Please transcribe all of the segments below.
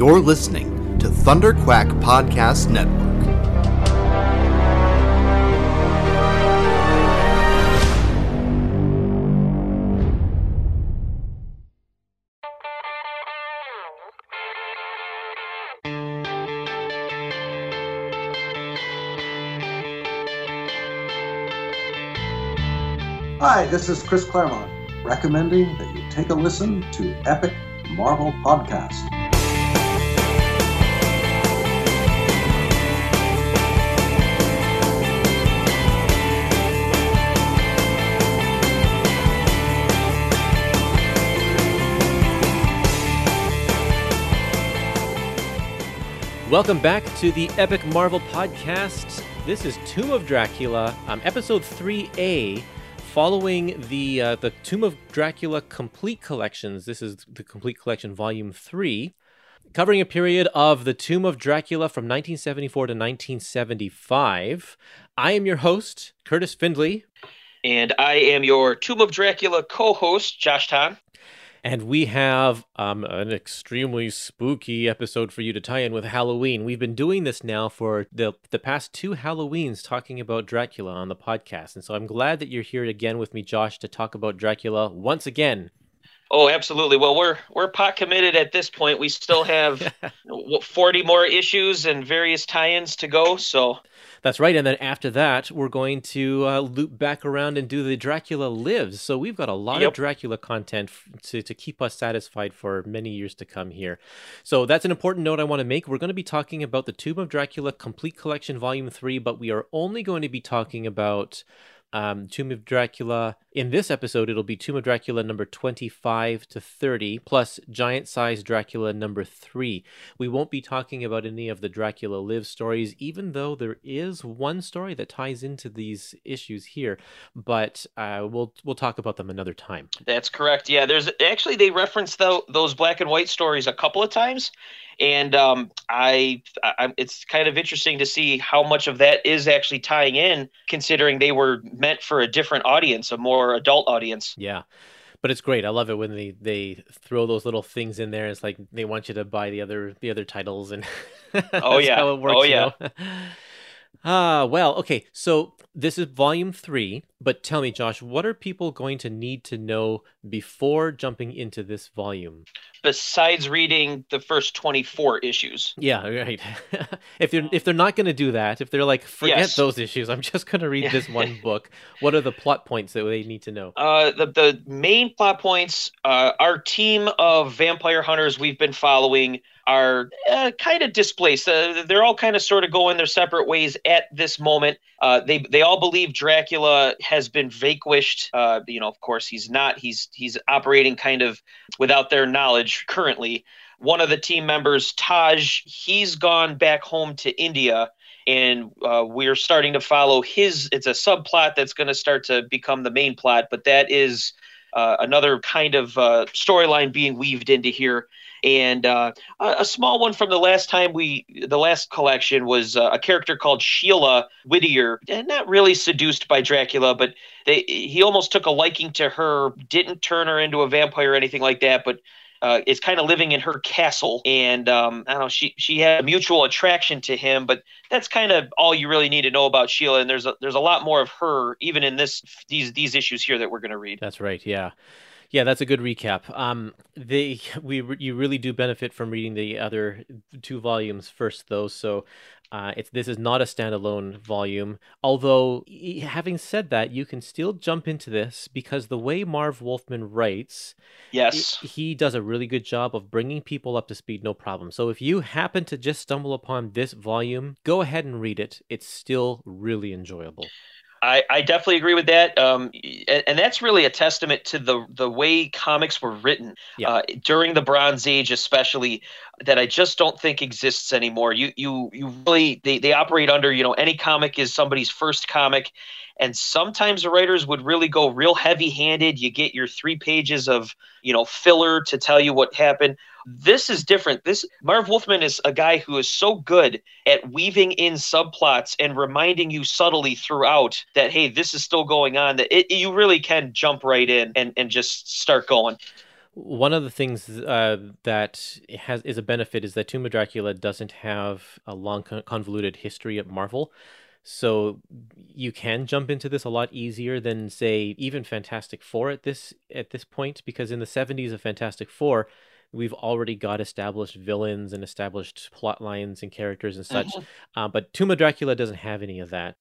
You're listening to Thunder Quack Podcast Network. Hi, this is Chris Claremont, recommending that you take a listen to Epic Marvel Podcast. Welcome back to the Epic Marvel Podcast. This is Tomb of Dracula, um, episode 3A, following the uh, the Tomb of Dracula complete collections. This is the complete collection, volume 3, covering a period of the Tomb of Dracula from 1974 to 1975. I am your host, Kurtis Findley, And I am your Tomb of Dracula co host, Josh Tom. And we have um, an extremely spooky episode for you to tie in with Halloween. We've been doing this now for the, the past two Halloweens talking about Dracula on the podcast. And so I'm glad that you're here again with me, Josh, to talk about Dracula once again. Oh, absolutely. Well, we're we're pot committed at this point. We still have 40 more issues and various tie-ins to go. So That's right. And then after that, we're going to uh, loop back around and do the Dracula Lives. So we've got a lot Yep. of Dracula content f- to, to keep us satisfied for many years to come here. So that's an important note I want to make. We're going to be talking about the Tomb of Dracula Complete Collection Volume 3, but we are only going to be talking about um, Tomb of Dracula. In this episode, it'll be Tomb of Dracula number 25 to 30, plus Giant Size Dracula number 3. We won't be talking about any of the Dracula Live stories, even though there is one story that ties into these issues here, but uh, we'll, we'll talk about them another time. that's correct. Yeah, there's actually they reference tho- those black and white stories a couple of times, and um, I, I it's kind of interesting to see how much of that is actually tying in, considering they were meant for a different audience, a more adult audience. Yeah. But it's great. I love it when they, they throw those little things in there. It's like they want you to buy the other the other titles and Oh, yeah. how it works. Oh, you yeah. know? Ah, well, okay. So this is volume three, but tell me, Josh, what are people going to need to know before jumping into this volume? Besides reading the first 24 issues. Yeah, right. if they're if they're not going to do that, if they're like forget Yes. those issues, I'm just going to read Yeah. this one book. What are the plot points that they need to know? Uh, the the main plot points. Uh, our team of vampire hunters we've been following are uh, kind of displaced. Uh, they're all kind of sort of going their separate ways at this moment. Uh, they they all believe Dracula has been vanquished. Uh, you know, of course, he's not. He's he's operating kind of without their knowledge currently. One of the team members, Taj, he's gone back home to India and uh, we're starting to follow his it's a subplot that's going to start to become the main plot but that is uh, another kind of uh, storyline being weaved into here and uh, a, small one from the last time we the last collection was uh, a character called sheila whittier and not really seduced by dracula but they, he almost took a liking to her didn't turn her into a vampire or anything like that but uh, is kind of living in her castle, and um, I don't know. She she had a mutual attraction to him, but that's kind of all you really need to know about Sheila. And there's a, there's a lot more of her even in this these these issues here that we're going to read. That's right. Yeah. Yeah, that's a good recap. Um, they we you really do benefit from reading the other two volumes first, though. So, uh, it's this is not a standalone volume. Although, having said that, you can still jump into this because the way Marv Wolfman writes, Yes. he does a really good job of bringing people up to speed, no problem. So, if you happen to just stumble upon this volume, go ahead and read it. It's still really enjoyable. I, I definitely agree with that. Um, and, and that's really a testament to the the way comics were written Yeah. uh, during the Bronze Age, especially that I just don't think exists anymore. You you you really they, they operate under you know any comic is somebody's first comic, and sometimes the writers would really go real heavy handed. You get your three pages of you know filler to tell you what happened. This is different. This Marv Wolfman is a guy who is so good at weaving in subplots and reminding you subtly throughout that hey, this is still going on. That it, you really can jump right in and and just start going. One of the things uh, that has is a benefit is that Tomb of Dracula doesn't have a long convoluted history at Marvel. So you can jump into this a lot easier than say even Fantastic Four at this at this point because in the 70s of Fantastic Four we've already got established villains and established plot lines and characters and such. Mm-hmm. Uh, but Tomb of Dracula doesn't have any of that.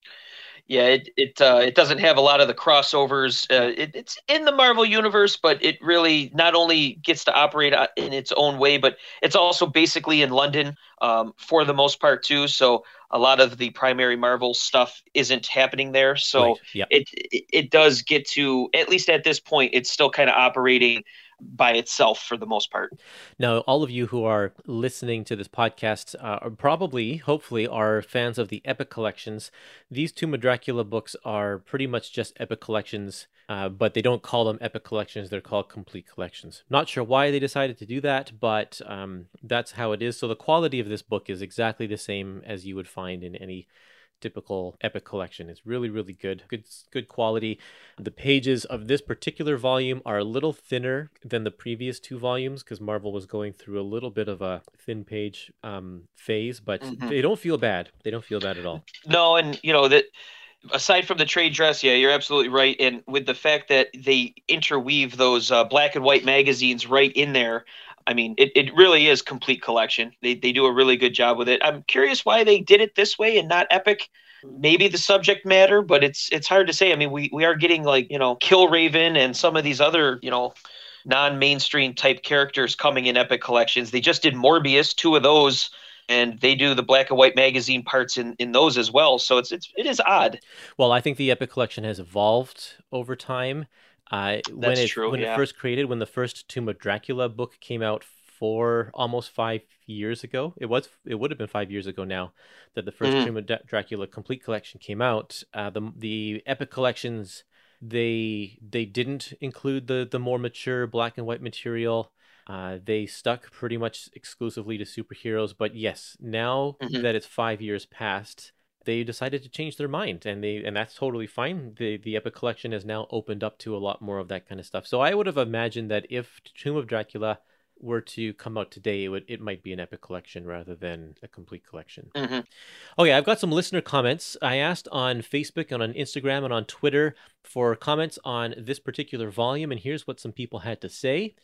Yeah, it it uh, it doesn't have a lot of the crossovers. Uh, it, it's in the Marvel universe, but it really not only gets to operate uh, in its own way, but it's also basically in London um, for the most part too. So a lot of the primary Marvel stuff isn't happening there. So right. yep. it, it it does get to at least at this point, it's still kind of operating by itself for the most part. Now, all of you who are listening to this podcast uh, are probably, hopefully, are fans of the Epic collections. These Tomb of Dracula books are pretty much just Epic collections, uh, but they don't call them Epic collections. They're called complete collections. Not sure why they decided to do that, but um, that's how it is. So the quality of this book is exactly the same as you would find in any typical epic collection. It's really, really good. Good good quality. The pages of this particular volume are a little thinner than the previous two volumes because Marvel was going through a little bit of a thin page um, phase, but mm-hmm. they don't feel bad. They don't feel bad at all. No, and you know that aside from the trade dress, yeah, you're absolutely right. And with the fact that they interweave those uh, black and white magazines right in there, I mean, it, it really is complete collection. They, they do a really good job with it. I'm curious why they did it this way and not Epic. Maybe the subject matter, but it's it's hard to say. I mean, we, we are getting like, you know, Killraven and some of these other, you know, non-mainstream type characters coming in Epic collections. They just did Morbius, two of those, and they do the black and white magazine parts in, in those as well. So it's it's it is odd. Well, I think the Epic collection has evolved over time. Uh, when it, true, when yeah. it first created, when the first Tomb of Dracula book came out four almost five years ago, it was it would have been five years ago now that the 1st mm-hmm. Tomb of D- Dracula complete collection came out. Uh, the the Epic collections they they didn't include the the more mature black and white material. Uh, they stuck pretty much exclusively to superheroes, but yes, now mm-hmm. that it's five years past, they decided to change their mind and they and that's totally fine. The the epic collection has now opened up to a lot more of that kind of stuff. So i would have imagined that if tomb of dracula were to come out today it would it might be an epic collection rather than a complete collection. Mm-hmm. okay i've got some listener comments. I asked on facebook and on instagram and on twitter for comments on this particular volume and here's what some people had to say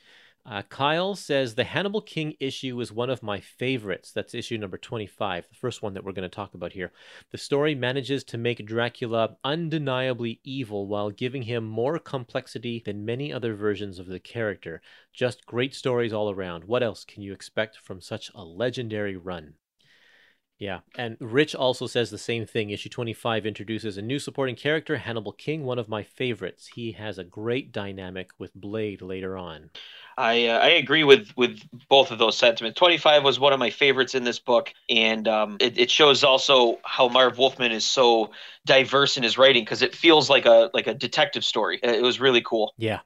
uh, Kyle says the Hannibal King issue is one of my favorites. That's issue number 25, the first one that we're going to talk about here. The story manages to make Dracula undeniably evil while giving him more complexity than many other versions of the character. Just great stories all around. What else can you expect from such a legendary run? Yeah, and Rich also says the same thing. Issue 25 introduces a new supporting character, Hannibal King, one of my favorites. He has a great dynamic with Blade later on. I uh, I agree with with both of those sentiments. 25 was one of my favorites in this book, and um, it, it shows also how Marv Wolfman is so diverse in his writing because it feels like a like a detective story. It was really cool. Yeah.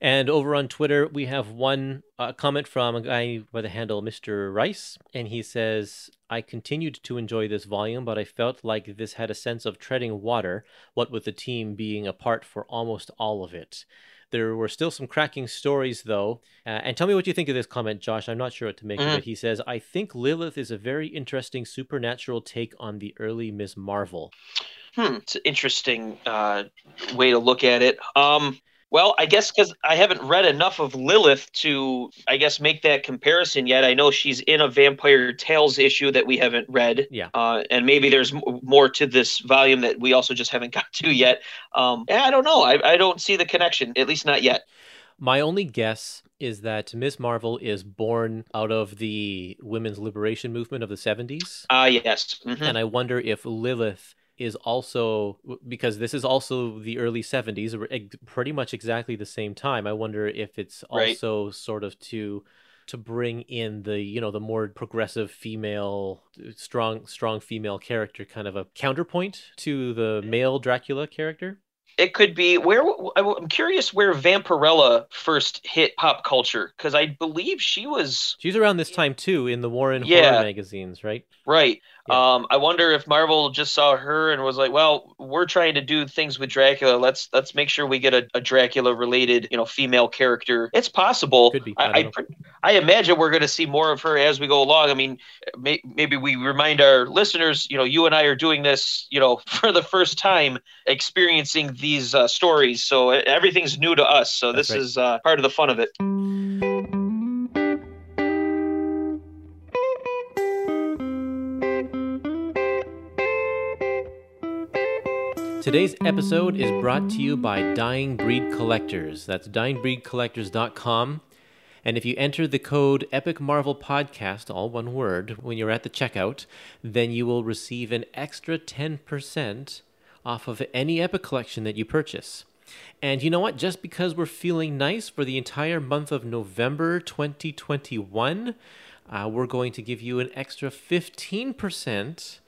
And over on Twitter, we have one uh, comment from a guy by the handle Mr. Rice, and he says, I continued to enjoy this volume, but I felt like this had a sense of treading water, what with the team being apart for almost all of it. There were still some cracking stories, though. Uh, and tell me what you think of this comment, Josh. I'm not sure what to make mm. of it. He says, I think Lilith is a very interesting supernatural take on the early Ms. Marvel. Hmm, it's an interesting uh, way to look at it. Um, well, I guess because I haven't read enough of Lilith to, I guess, make that comparison yet. I know she's in a Vampire Tales issue that we haven't read. Yeah. Uh, and maybe there's more to this volume that we also just haven't got to yet. Um, I don't know. I, I don't see the connection, at least not yet. My only guess is that Ms. Marvel is born out of the women's liberation movement of the 70s. Ah, uh, yes. Mm-hmm. And I wonder if Lilith is also because this is also the early 70s pretty much exactly the same time. I wonder if it's also right. sort of to to bring in the you know the more progressive female uh, strong strong female character kind of a counterpoint to the eh. male dracula character It could be where I'm curious where Vampirella first hit pop culture because I believe she was She's around this time too in the Warren Yeah. horror magazines, right? right. Yeah. Um, I wonder if Marvel just saw her and was like, "Well, we're trying to do things with Dracula. Let's let's make sure we get a, a Dracula related, you know, female character." It's possible. Could be. I I I, I imagine we're going to see more of her as we go along. I mean, may, maybe we remind our listeners, you know, you and I are doing this, you know, for the first time, experiencing these uh, stories. So everything's new to us. So That's this right. is uh, part of the fun of it. Today's episode is brought to you by Dying Breed Collectors. That's dyingbreedcollectors.com. And if you enter the code Epic Marvel Podcast, all one word, when you're at the checkout, then you will receive an extra 10% off of any Epic collection that you purchase. And you know what? Just because we're feeling nice for the entire month of November 2021, uh, we're going to give you an extra 15%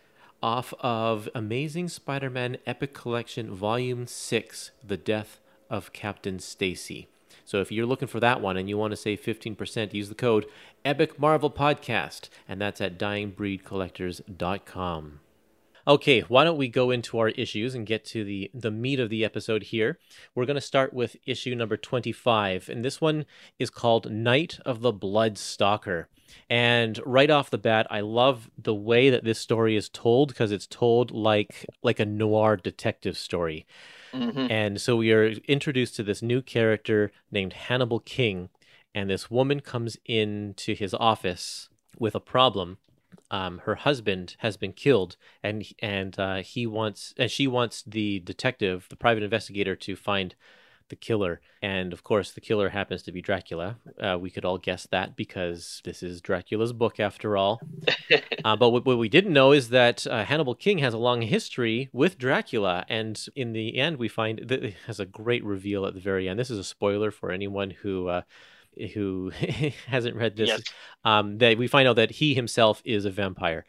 off of Amazing Spider Man Epic Collection Volume 6 The Death of Captain Stacy. So if you're looking for that one and you want to save 15%, use the code Epic Marvel Podcast, and that's at dyingbreedcollectors.com. Okay, why don't we go into our issues and get to the the meat of the episode here. We're going to start with issue number 25, and this one is called Night of the Blood Stalker. And right off the bat, I love the way that this story is told because it's told like like a noir detective story. Mhm. And so we are introduced to this new character named Hannibal King, and this woman comes into his office with a problem. Um, her husband has been killed, and and uh, he wants and she wants the detective, the private investigator, to find the killer. And of course, the killer happens to be Dracula. Uh, we could all guess that because this is Dracula's book after all. Uh, but what, what we didn't know is that uh, Hannibal King has a long history with Dracula, and in the end, we find that it has a great reveal at the very end. This is a spoiler for anyone who uh, who hasn't read this. Yes. Um, that we find out that he himself is a vampire.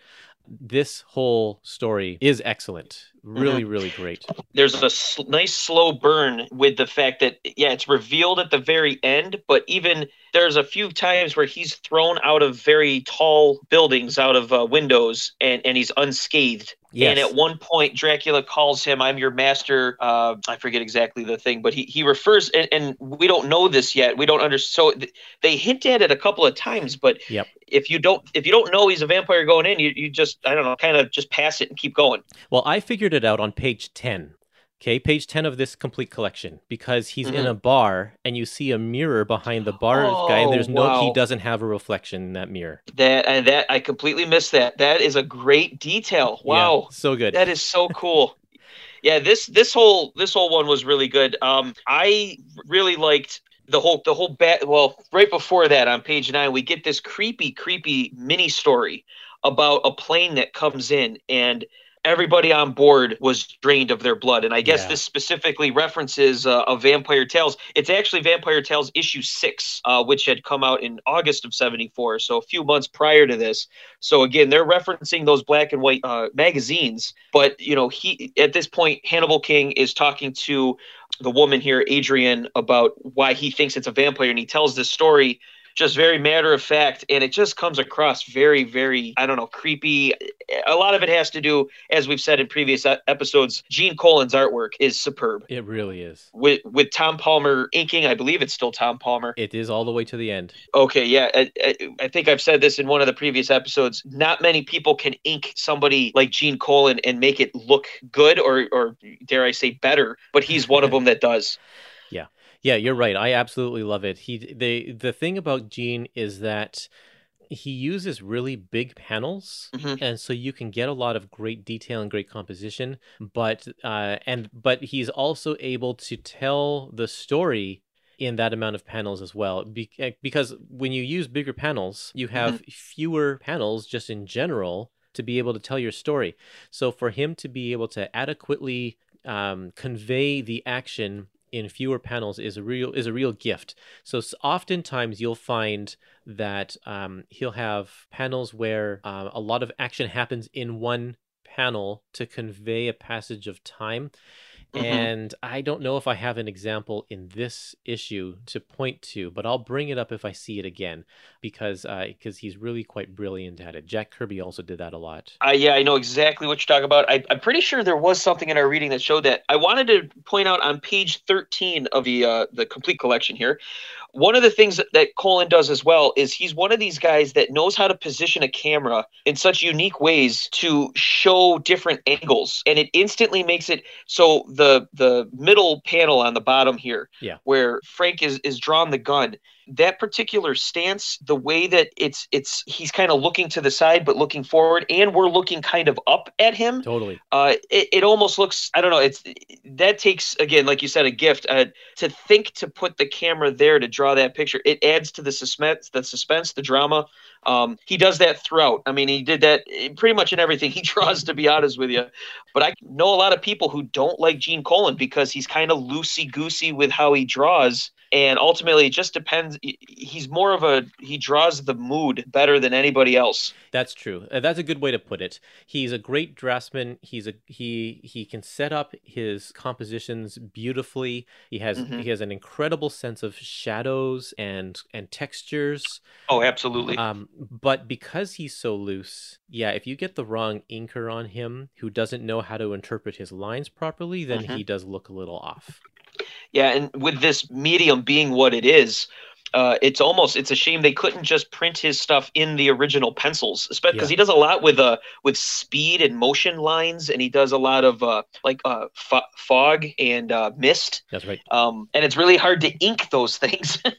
This whole story is excellent, really, really great. there's a s- nice slow burn with the fact that yeah it's revealed at the very end but even there's a few times where he's thrown out of very tall buildings out of uh, windows and and he's unscathed Yes. and at one point dracula calls him i'm your master uh, i forget exactly the thing but he, he refers and, and we don't know this yet we don't understand so th- they hint at it a couple of times but Yep. if you don't if you don't know he's a vampire going in you, you just i don't know kind of just pass it and keep going Well, I figured it out on page 10. Okay, page 10 of this complete collection because he's in Mhm. a bar and you see a mirror behind the bar guy and Oh, there's no he doesn't have a reflection in that mirror. That and that I completely missed that. That is a great detail. Yeah, Wow. so good. That is so cool. yeah, this this whole this whole one was really good. Um I really liked the whole the whole bat well, right before that on page 9 we get this creepy creepy mini story about a plane that comes in and everybody on board was drained of their blood. And i guess Yeah. this specifically references uh, a vampire tales. It's actually vampire tales issue 6 uh, which had come out in august of 74 so a few months prior to this. So again they're referencing those black and white uh, magazines but you know he at this point hannibal king is talking to the woman here adrian about why he thinks it's a vampire and he tells this story just very matter of fact and it just comes across very very i don't know creepy. A lot of it has to do as we've said in previous episodes gene colan's artwork is superb. It really is. with with tom palmer inking i believe it's still tom palmer. It is all the way to the end. okay yeah I, I, I think i've said this in one of the previous episodes. Not many people can ink somebody like gene colan and make it look good or or dare i say better but he's one of them that does Yeah, you're right. I absolutely love it. He they the thing about Gene is that he uses really big panels Mhm. and so you can get a lot of great detail and great composition but uh and but he's also able to tell the story in that amount of panels as well Be- eh, because when you use bigger panels you have fewer panels just in general to be able to tell your story so for him to be able to adequately um, convey the action in fewer panels is a real is a real gift. So oftentimes you'll find that um, he'll have panels where uh, a lot of action happens in one panel to convey a passage of time. Mhm. And I don't know if I have an example in this issue to point to, but I'll bring it up if I see it again because because he's really quite brilliant at it. Jack Kirby also did that a lot. Uh, yeah, I know exactly what you're talking about. I, I'm pretty sure there was something in our reading that showed that. I wanted to point out on page 13 of the uh, the complete collection here. One of the things that, Colan does as well is he's one of these guys that knows how to position a camera in such unique ways to show different angles, and it instantly makes it so the the middle panel on the bottom here, Yeah. where Frank is is drawn the gun that particular stance the way that it's it's he's kind of looking to the side but looking forward and we're looking kind of up at him Totally. uh it, it almost looks i don't know it's that takes again like you said a gift uh, to think to put the camera there to draw that picture. It adds to the suspense the suspense the drama. Um he does that throughout. I mean he did that eh, pretty much in everything he draws to be honest with you. But i know a lot of people who don't like gene Colan because he's kind of loosey goosey with how he draws and ultimately it just depends he's more of a he draws the mood better than anybody else That's true. Uh, That's a good way to put it. He's a great draftsman. He's a he he can set up his compositions beautifully. He has Mhm. he has an incredible sense of shadows and and textures. oh absolutely Um, but because he's so loose, yeah, if you get the wrong inker on him who doesn't know how to interpret his lines properly, then Mhm. he does look a little off. Yeah, and with this medium being what it is, uh, it's almost it's a shame they couldn't just print his stuff in the original pencils, because Yeah. he does a lot with uh with speed and motion lines, and he does a lot of uh like uh fo- fog and uh, mist, That's right. um, and it's really hard to ink those things.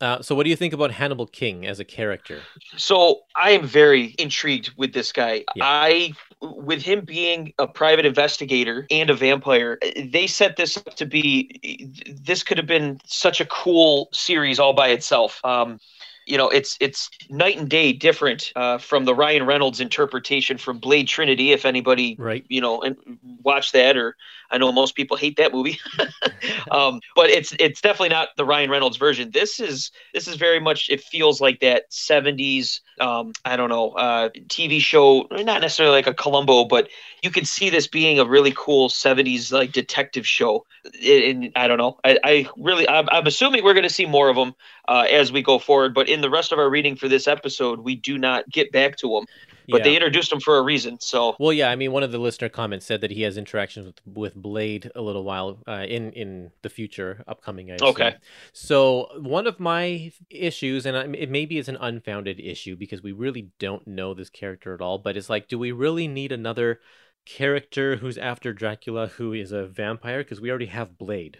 Uh, so, what do you think about Hannibal King as a character? So I am very intrigued with this guy. Yeah. I, with him being a private investigator and a vampire, they set this up to be. This could have been such a cool series all by itself. Um, you know, it's it's night and day different uh, from the Ryan Reynolds interpretation from Blade Trinity. If anybody Right. you know and watch that or i know most people hate that movie um, but it's it's definitely not the ryan reynolds version this is this is very much it feels like that 70s um, i don't know uh, tv show not necessarily like a columbo but you could see this being a really cool 70s like detective show and i don't know i, I really I'm, I'm assuming we're going to see more of them uh, as we go forward but in the rest of our reading for this episode we do not get back to them but Yeah. they introduced them for a reason so Well, yeah, I mean, one of the listener comments said that he has interactions with, with Blade a little while uh, in in the future, upcoming. I assume. Okay. So one of my issues, and I- it maybe it's an unfounded issue because we really don't know this character at all, but it's like, do we really need another character who's after Dracula who is a vampire? Because we already have Blade.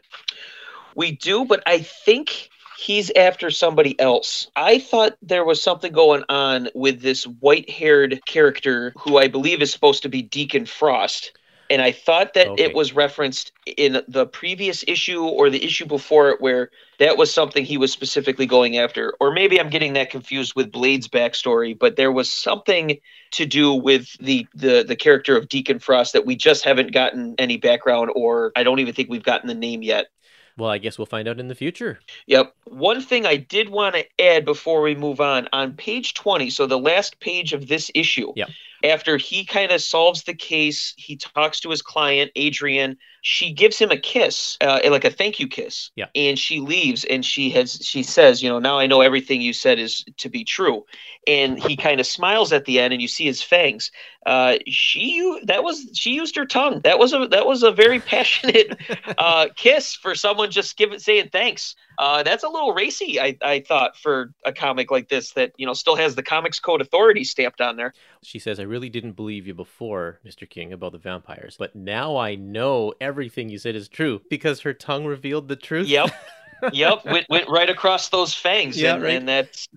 We do, but I think he's after somebody else. I thought there was something going on with this white haired character who I believe is supposed to be Deacon Frost. And I thought that Okay. it was referenced in the previous issue or the issue before it, where that was something he was specifically going after. Or maybe I'm getting that confused with Blade's backstory, but there was something to do with the, the, the character of Deacon Frost that we just haven't gotten any background, or I don't even think we've gotten the name yet. Well, I guess we'll find out in the future. Yep. One thing I did want to add before we move on on page 20, so the last page of this issue. Yep. After he kind of solves the case, he talks to his client, Adrian. She gives him a kiss, uh, like a thank you kiss. Yeah. And she leaves and she has she says, you know, now I know everything you said is to be true. And he kind of smiles at the end and you see his fangs. Uh, she that was she used her tongue. That was a that was a very passionate uh, kiss for someone just giving saying thanks. Uh, that's a little racy, I, I thought, for a comic like this that you know still has the Comics Code Authority stamped on there. She says, I really didn't believe you before, Mr. King, about the vampires, but now I know everything you said is true because her tongue revealed the truth. Yep, yep, went, went right across those fangs, Yeah, and, right. and that's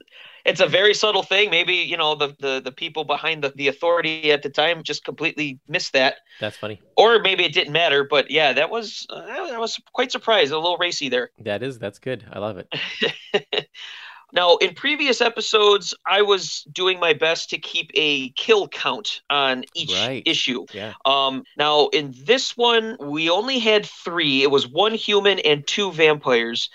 it's a very subtle thing. Maybe you know the the, the people behind the, the authority at the time just completely missed that, That's funny. or maybe it didn't matter. But yeah, that was uh, I was quite surprised, a little racy there. That is, that's good. I love it. Now, in previous episodes, I was doing my best to keep a kill count on each Right. issue. Yeah. Um, now, in this one, we only had three. It was one human and two vampires.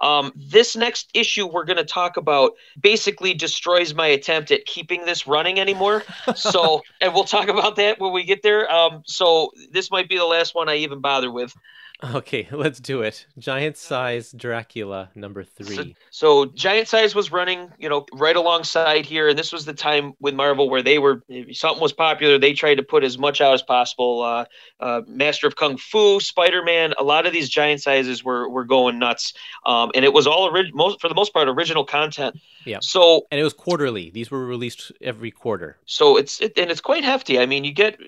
Um, this next issue we're going to talk about basically destroys my attempt at keeping this running anymore. so, and we'll talk about that when we get there. Um, so this might be the last one I even bother with. Okay, let's do it. Giant size Dracula number three. so Giant Size was running, you know, right alongside here, and this was the time with Marvel where they were something was popular, they tried to put as much out as possible. Uh, uh, Master of Kung Fu, Spider Man, a lot of these Giant Sizes were were going nuts, um, and it was all orig- most for the most part original content. Yeah. So And it was quarterly. These were released every quarter. so it's it, and it's quite hefty. I mean, you get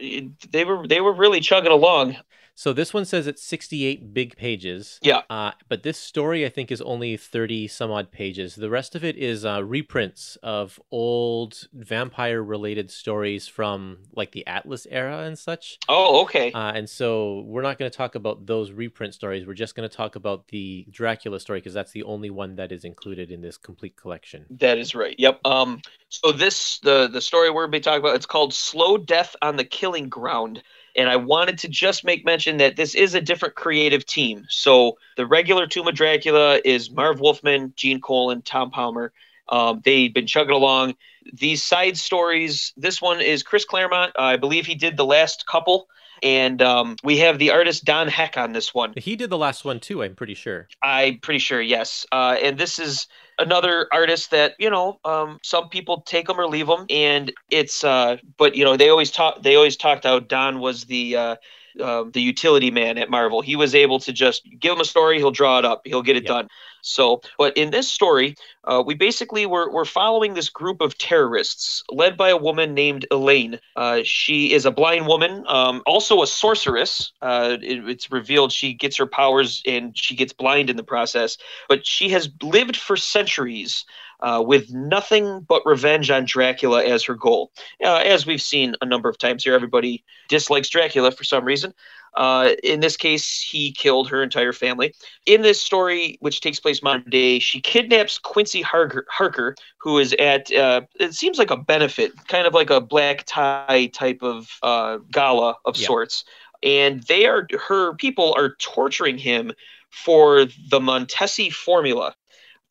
they were they were really chugging along. So this one says it's 68 big pages. Yeah. Uh, but this story, I think, is only 30 some odd pages. The rest of it is uh, reprints of old vampire related stories from like the Atlas era and such. Oh, okay. Uh, and so we're not going to talk about those reprint stories. We're just going to talk about the Dracula story because that's the only one that is included in this complete collection. That is right. Yep. Um. So this the the story we're going to be talking about. It's called "Slow Death on the Killing Ground," and I wanted to just make mention that this is a different creative team. So the regular Tomb of Dracula is Marv Wolfman, Gene Colan, Tom Palmer. Um, they've been chugging along. These side stories. This one is Chris Claremont. I believe he did the last couple. And um, we have the artist Don Heck on this one. He did the last one too, I'm pretty sure. I'm pretty sure, yes. Uh, and this is another artist that you know, um, some people take them or leave them, and it's. Uh, but you know, they always talk. They always talked how Don was the. Uh, uh, the utility man at Marvel. He was able to just give him a story, he'll draw it up, he'll get it Yeah. done. So, but in this story, uh, we basically were, we're following this group of terrorists led by a woman named Elaine. Uh, she is a blind woman, um, also a sorceress. Uh, it- it's revealed she gets her powers and she gets blind in the process, but she has lived for centuries. Uh, with nothing but revenge on Dracula as her goal. Uh, as we've seen a number of times here, everybody dislikes Dracula for some reason. Uh, in this case, he killed her entire family. In this story, which takes place modern day, she kidnaps Quincy Harker, Harker who is at, uh, it seems like a benefit, kind of like a black tie type of uh, gala of Yeah. sorts. And they are, her people are torturing him for the Montesi formula.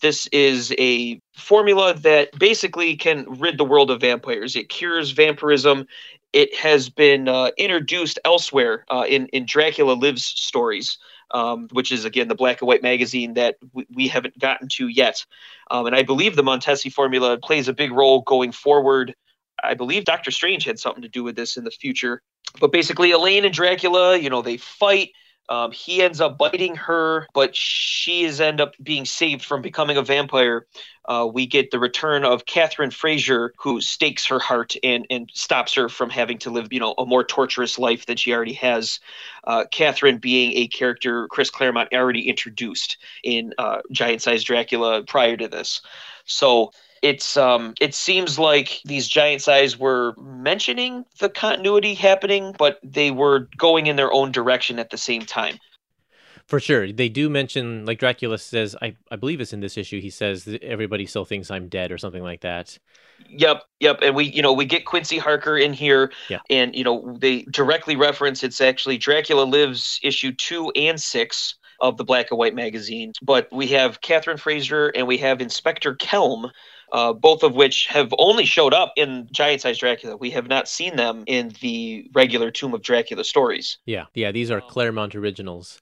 This is a formula that basically can rid the world of vampires. It cures vampirism. It has been uh, introduced elsewhere uh, in in Dracula Lives stories, um, which is again the black and white magazine that we, haven't gotten to yet. Um, and I believe the Montesi formula plays a big role going forward. I believe Doctor Strange had something to do with this in the future. But basically, Elaine and Dracula, you know, they fight. Um, he ends up biting her, but she is end up being saved from becoming a vampire. Uh, we get the return of Catherine Fraser, who stakes her heart and and stops her from having to live, you know, a more torturous life than she already has. Uh, Catherine being a character Chris Claremont already introduced in uh, Giant Size Dracula prior to this. So it's um it seems like these giant size were mentioning the continuity happening but they were going in their own direction at the same time For sure. They do mention, like Dracula says, I, I believe it's in this issue, he says everybody still thinks I'm dead or something like that. yep yep and we you know we get quincy harker in here Yeah. and you know they directly reference it's actually dracula lives issue two and six of the black and white magazine but we have catherine fraser and we have inspector kelm uh, both of which have only showed up in giant size dracula we have not seen them in the regular tomb of dracula stories Yeah. Yeah, these are Claremont originals.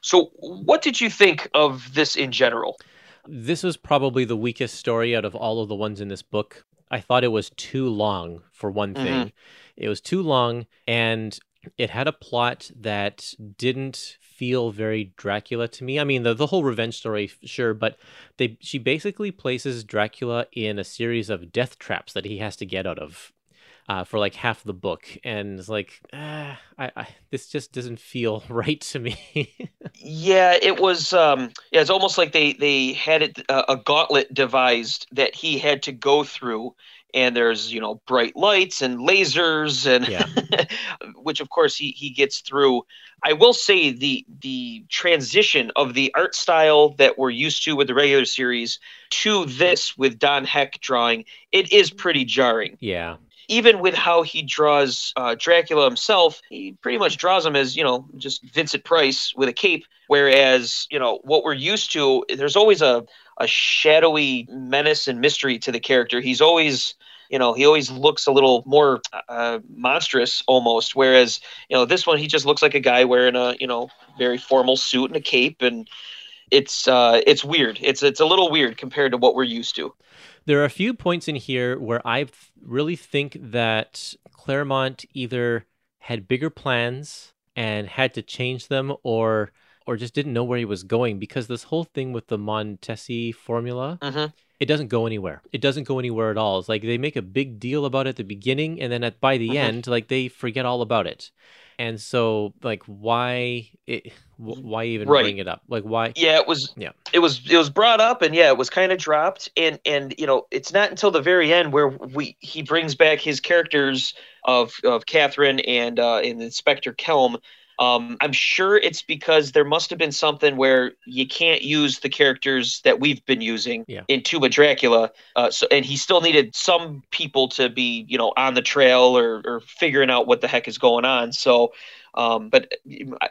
So, what did you think of this in general? This was probably the weakest story out of all of the ones in this book. I thought it was too long, for one thing. It was too long, and it had a plot that didn't feel very Dracula to me. I mean, the, the whole revenge story, sure, but they she basically places Dracula in a series of death traps that he has to get out of. Uh, for like half the book, and it's like, ah, I, I, this just doesn't feel right to me. Yeah, it was. Um, yeah, it's almost like they they had it uh, a gauntlet devised that he had to go through, and there's you know bright lights and lasers and Yeah. which of course he he gets through. I will say the the transition of the art style that we're used to with the regular series to this with Don Heck drawing, it is pretty jarring. yeah, even with how he draws uh, Dracula himself, he pretty much draws him as you know just Vincent Price with a cape. Whereas you know what we're used to, there's always a a shadowy menace and mystery to the character. He's always you know he always looks a little more uh, monstrous almost whereas you know this one he just looks like a guy wearing a you know very formal suit and a cape and it's uh it's weird it's it's a little weird compared to what we're used to There are a few points in here where I really think that Claremont either had bigger plans and had to change them or or just didn't know where he was going because this whole thing with the Montesi formula hmm it doesn't go anywhere. It doesn't go anywhere at all. It's like they make a big deal about it at the beginning and then at by the Mhm. end like they forget all about it. And so like why it, why even Right. bring it up? Like why yeah it was Yeah. it was it was brought up and yeah it was kind of dropped and and you know it's not until the very end where we he brings back his characters of of catherine and uh and inspector kelm um i'm sure it's because there must have been something where you can't use the characters that we've been using Yeah. in Tomb of Dracula uh so and he still needed some people to be you know on the trail or or figuring out what the heck is going on so um, but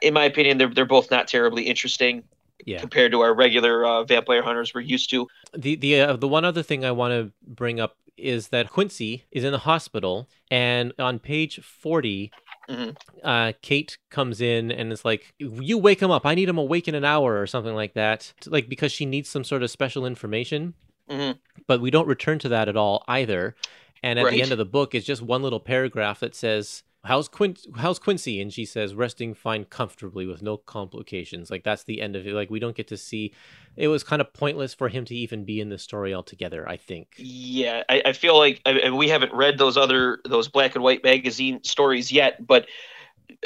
in my opinion, they're they're both not terribly interesting yeah. compared to our regular uh, vampire hunters we're used to. The the uh, the one other thing I want to bring up is that Quincy is in the hospital, and on page 40 Mhm. uh, Kate comes in and is like, "You wake him up. I need him awake in an hour or something like that." Like because she needs some sort of special information, Mhm. but we don't return to that at all either. And at Right. the end of the book, it's just one little paragraph that says. How's Quin- How's Quincy? And she says, resting fine comfortably with no complications. Like that's the end of it. Like we don't get to see. It was kind of pointless for him to even be in the story altogether. I think. Yeah, I, I feel like I, we haven't read those other those black and white magazine stories yet, but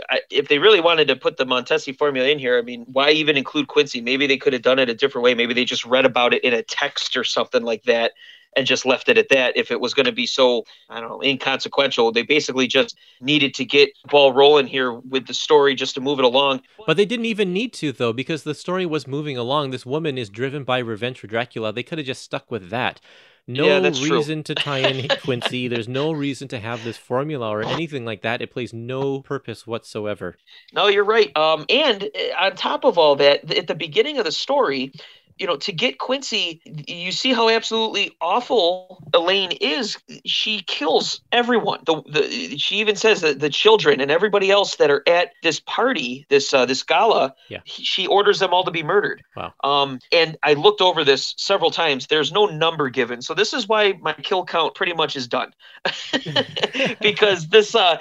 I, if they really wanted to put the Montesi formula in here, I mean, why even include Quincy? Maybe they could have done it a different way. Maybe they just read about it in a text or something like that and just left it at that. If it was going to be so, I don't know, inconsequential, they basically just needed to get ball rolling here with the story just to move it along. But they didn't even need to, though, because the story was moving along. This woman is driven by revenge for Dracula. They could have just stuck with that. No Yeah, that's true. reason to tie in Quincy. There's no reason to have this formula or anything like that. It plays no purpose whatsoever. No, you're right. Um, and uh, on top of all that, at the beginning of the story, you know, to get Quincy, you see how absolutely awful Elaine is. She kills everyone. The, the she even says that the children and everybody else that are at this party, this uh, this gala, Yeah. she orders them all to be murdered. Wow. Um, and I looked over this several times. There's no number given, so this is why my kill count pretty much is done, because this uh,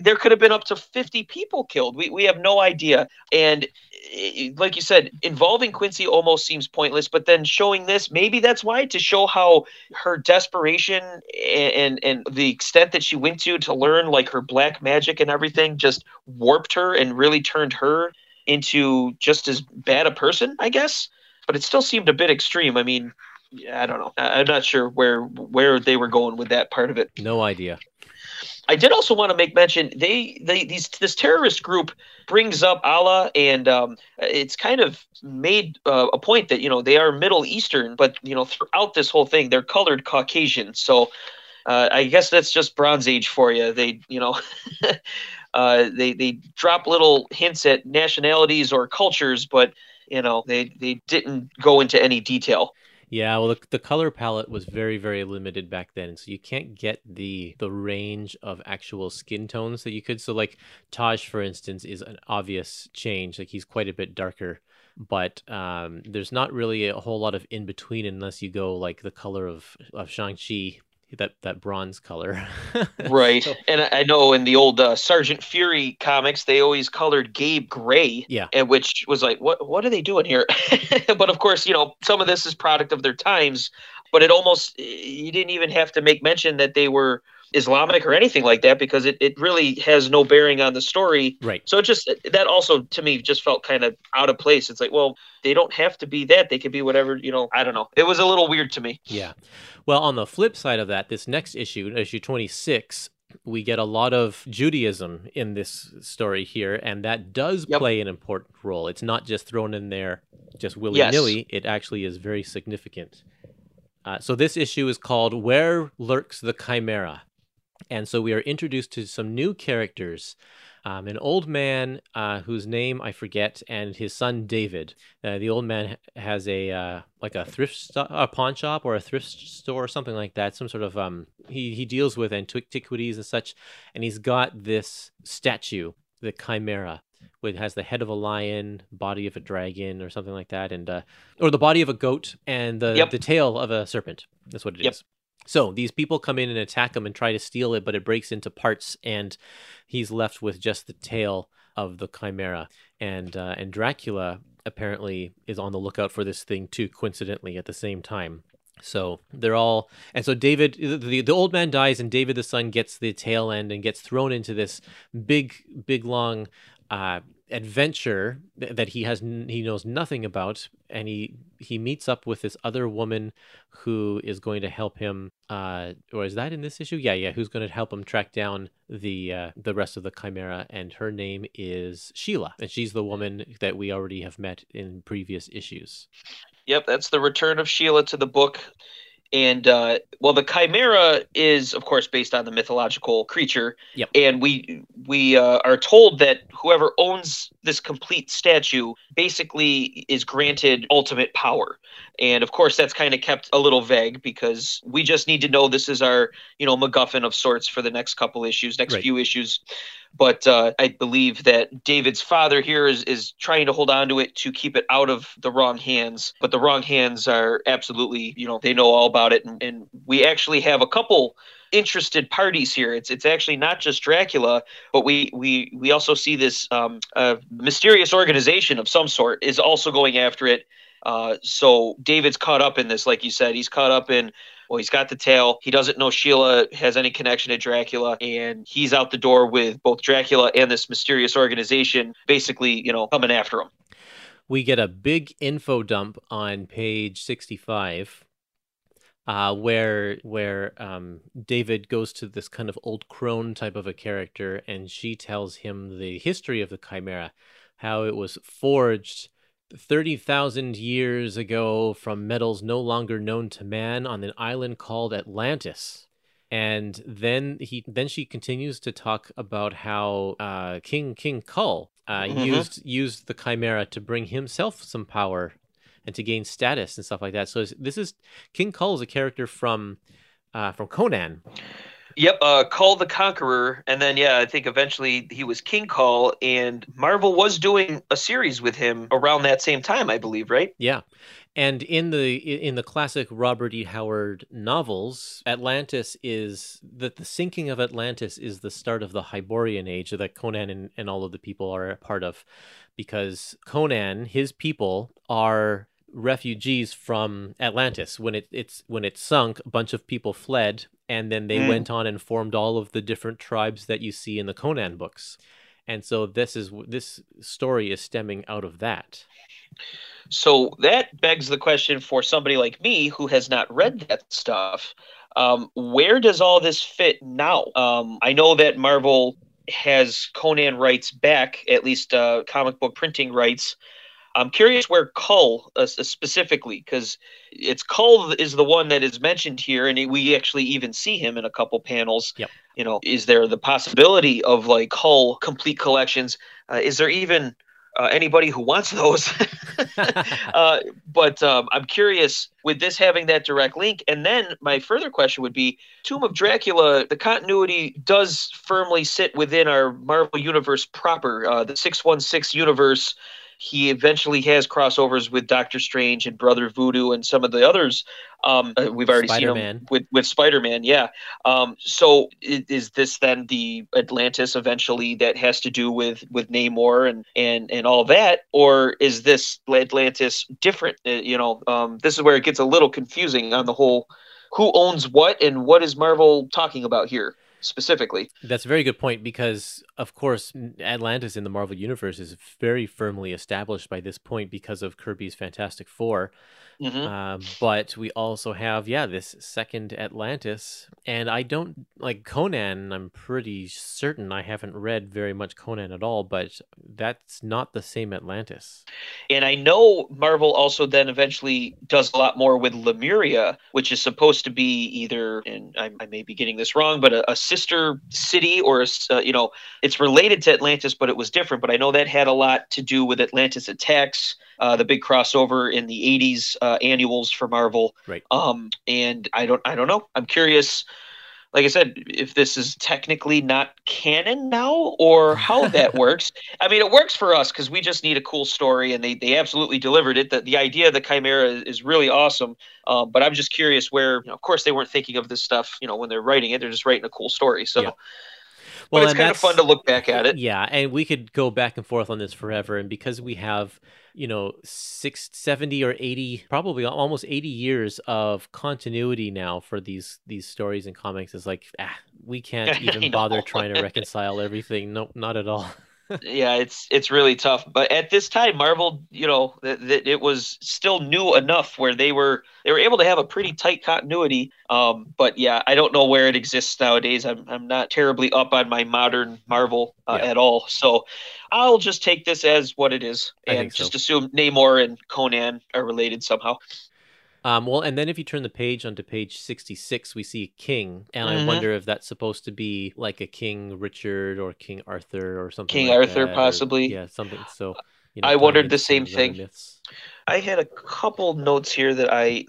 there could have been up to 50 people killed. We, we have no idea. And eh, like you said, involving Quincy almost seems pointless, but then showing this, maybe that's why to show how her desperation and, and, and the extent that she went to to learn like her black magic and everything just warped her and really turned her into just as bad a person, I guess. But it still seemed a bit extreme. I mean, I don't know. I'm not sure where where they were going with that part of it. No idea. I did also want to make mention they, they these this terrorist group brings up Allah and um, it's kind of made uh, a point that you know they are Middle Eastern, but you know throughout this whole thing they're colored Caucasian. So uh, I guess that's just Bronze Age for you. They you know uh, they they drop little hints at nationalities or cultures, but you know they they didn't go into any detail. Yeah, well, the, the color palette was very, very limited back then, so you can't get the the range of actual skin tones that you could. So, like Taj, for instance, is an obvious change. Like he's quite a bit darker, but um, there's not really a whole lot of in between unless you go like the color of of Shang Chi, that that bronze color. Right. So- And I I know in the old uh, Sergeant Fury comics, they always colored Gabe gray. Yeah. And which was like, what what are they doing here? but of course, you know, some of this is product of their times. But it almost you didn't even have to make mention that they were Islamic or anything like that because it, it really has no bearing on the story. right. So it just that also to me just felt kind of out of place. It's like, well, they don't have to be that. They could be whatever, you know, I don't know. It was a little weird to me. Yeah. Well, on the flip side of that, this next issue, issue 26, we get a lot of Judaism in this story here, and that does Yep. play an important role. It's not just thrown in there just willy nilly, it actually is very significant. Uh, so, this issue is called Where Lurks the Chimera? And so we are introduced to some new characters. Um, an old man uh, whose name I forget, and his son David. Uh, the old man has a uh, like a thrift sto- a pawn shop or a thrift store or something like that. Some sort of um, he he deals with antiquities and such, and he's got this statue, the Chimera, it has the head of a lion, body of a dragon, or something like that, and uh, or the body of a goat and the Yep. the tail of a serpent. That's what it is. So these people come in and attack him and try to steal it, but it breaks into parts, and he's left with just the tail of the chimera. And uh, and Dracula apparently is on the lookout for this thing too, coincidentally at the same time. So they're all, and so David, the, the old man dies, and David the son gets the tail end and gets thrown into this big, big long uh, adventure that he has he knows nothing about, and he he meets up with this other woman who is going to help him. Uh, or is that in this issue? Yeah, yeah. Who's going to help him track down the uh, the rest of the chimera? And her name is Sheila, and she's the woman that we already have met in previous issues. Yep, that's the return of Sheila to the book. And uh, well, the chimera is, of course, based on the mythological creature. Yep. And we we uh, are told that whoever owns this complete statue basically is granted ultimate power. And of course, that's kind of kept a little vague because we just need to know this is our, you know, MacGuffin of sorts for the next couple issues, next Right. few issues. But uh, I believe that David's father here is, is trying to hold on to it to keep it out of the wrong hands. But the wrong hands are absolutely, you know, they know all about it. And, and we actually have a couple interested parties here. It's it's actually not just Dracula, but we we we also see this um, uh, mysterious organization of some sort is also going after it. Uh, so David's caught up in this, like you said. He's caught up in. Well, he's got the tail. He doesn't know Sheila has any connection to Dracula, and he's out the door with both Dracula and this mysterious organization, basically, you know, coming after him. we get a big info dump on page 65 uh, where where um, David goes to this kind of old crone type of a character and she tells him the history of the chimera how it was forged 30,000 years ago from metals no longer known to man on an island called Atlantis and then he then she continues to talk about how uh, King King Kull uh, Mhm. used used the chimera to bring himself some power and to gain status and stuff like that. So this is King Kull is a character from uh, from Conan. Yep, uh, Kull the Conqueror, and then yeah, I think eventually he was King Kull, and Marvel was doing a series with him around that same time, I believe, right? Yeah. And in the in the classic Robert E. Howard novels, Atlantis is that the sinking of Atlantis is the start of the Hyborian age that Conan and, and all of the people are a part of, because Conan, his people are refugees from Atlantis. When it it's when it sunk, a bunch of people fled, and then they Mm. went on and formed all of the different tribes that you see in the Conan books. And so this is this story is stemming out of that. So that begs the question for somebody like me who has not read that stuff. Um, where does all this fit now? Um, I know that Marvel has Conan rights back, at least uh, comic book printing rights. I'm curious where Kull uh, specifically, because it's Kull is the one that is mentioned here, and we actually even see him in a couple panels. Yep. You know, is there the possibility of like Kull complete collections? Uh, is there even uh, anybody who wants those? uh, but um, I'm curious with this having that direct link. And then my further question would be Tomb of Dracula, the continuity does firmly sit within our Marvel universe proper, uh, the 616 universe. He eventually has crossovers with Doctor Strange and Brother Voodoo and some of the others. Um, uh, we've already seen Spider-Man. him with, with Spider Man, yeah. Um, so is this then the Atlantis eventually that has to do with with Namor and and and all that, or is this Atlantis different? Uh, you know, um, this is where it gets a little confusing on the whole who owns what and what is Marvel talking about here specifically. That's a very good point because, of course, Atlantis in the Marvel Universe is very firmly established by this point because of Kirby's Fantastic Four. hmm Um, but we also have, yeah, this second Atlantis. And I don't like Conan. I'm pretty certain I haven't read very much Conan at all, but that's not the same Atlantis. And I know Marvel also then eventually does a lot more with Lemuria, which is supposed to be either, and I, I may be getting this wrong, but a, a sister city or uh, you know it's related to Atlantis, but it was different. But I know that had a lot to do with Atlantis attacks. Uh, the big crossover in the 80s uh, annuals for Marvel. Right. Um, and I don't, I don't know. I'm curious like I said, if this is technically not canon now or how that works. I mean, it works for us because we just need a cool story, and they, they absolutely delivered it. The, the idea of the Chimera is, is really awesome. Um, but I'm just curious where, you know, of course, they weren't thinking of this stuff, you know, when they're writing it. They're just writing a cool story. So. Yeah. Well, but it's kind of fun to look back at it. Yeah, and we could go back and forth on this forever. And because we have, you know, six, 70 or 80, probably almost 80 years of continuity now for these these stories and comics, it's like, ah, we can't even bother trying to reconcile everything. Nope, not at all. Yeah, it's it's really tough. But at this time, Marvel, you know, that that it was still new enough where they were they were able to have a pretty tight continuity. Um, but yeah, I don't know where it exists nowadays. I'm I'm not terribly up on my modern Marvel uh, Yeah. at all. So I'll just take this as what it is and so. just assume Namor and Conan are related somehow. Um, well, and then if you turn the page onto page 66, we see a king. And I Mhm. wonder if that's supposed to be like a King Richard or King Arthur or something King like Arthur, that, or- possibly. yeah, something. So, you I wondered the same thing. myths. I had a couple notes here that I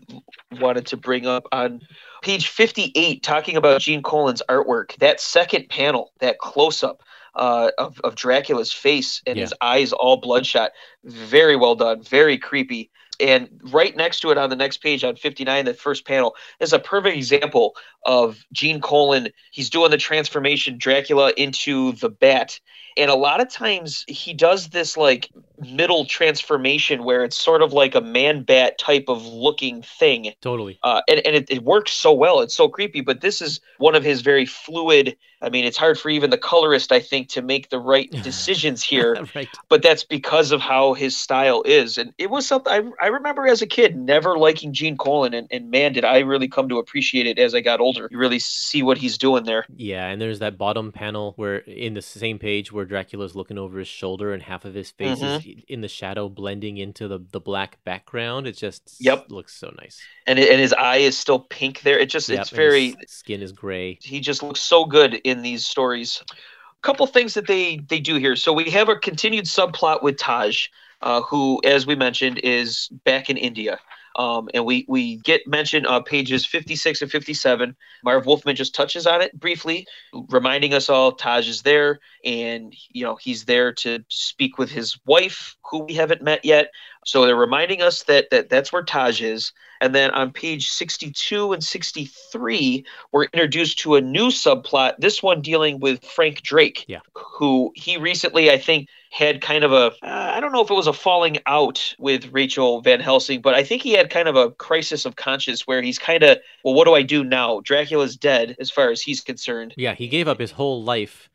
wanted to bring up on page 58, talking about Gene Colan's artwork. That second panel, that close up uh, of, of Dracula's face and his eyes all bloodshot, very well done, very creepy. And right next to it on the next page on 59, the first panel, is a perfect example of Gene Colan. He's doing the transformation Dracula into the bat. And a lot of times he does this like middle transformation where it's sort of like a man bat type of looking thing. Totally. Uh, and and it, it works so well. It's so creepy. But this is one of his very fluid. I mean, it's hard for even the colorist, I think, to make the right decisions here right. but that's because of how his style is. And it was something I, I remember as a kid never liking Gene Colan, and, and man, did I really come to appreciate it as I got older. You really see what he's doing there. Yeah, and there's that bottom panel where in the same page where Dracula's looking over his shoulder and half of his face is Mm-hmm. in the shadow blending into the, the black background. It just Yep. looks so nice. And, it, and his eye is still pink there. It just, Yep, it's very, skin is gray. he just looks so good in these stories. A couple things that they they do here. So we have a continued subplot with Taj, uh, who, as we mentioned, is back in India. Um, and we we get mentioned uh, pages 56 and 57. Marv Wolfman just touches on it briefly, reminding us all Taj is there, and you know he's there to speak with his wife, who we haven't met yet. So they're reminding us that that that's where Taj is. And then on page 62 and 63, we're introduced to a new subplot. This one dealing with Frank Drake, Yeah. who he recently, I think, had kind of a uh, I don't know if it was a falling out with Rachel Van Helsing, but I think he had kind of a crisis of conscience where he's kind of, well, what do I do now? Dracula's dead as far as he's concerned. Yeah, he gave up his whole life.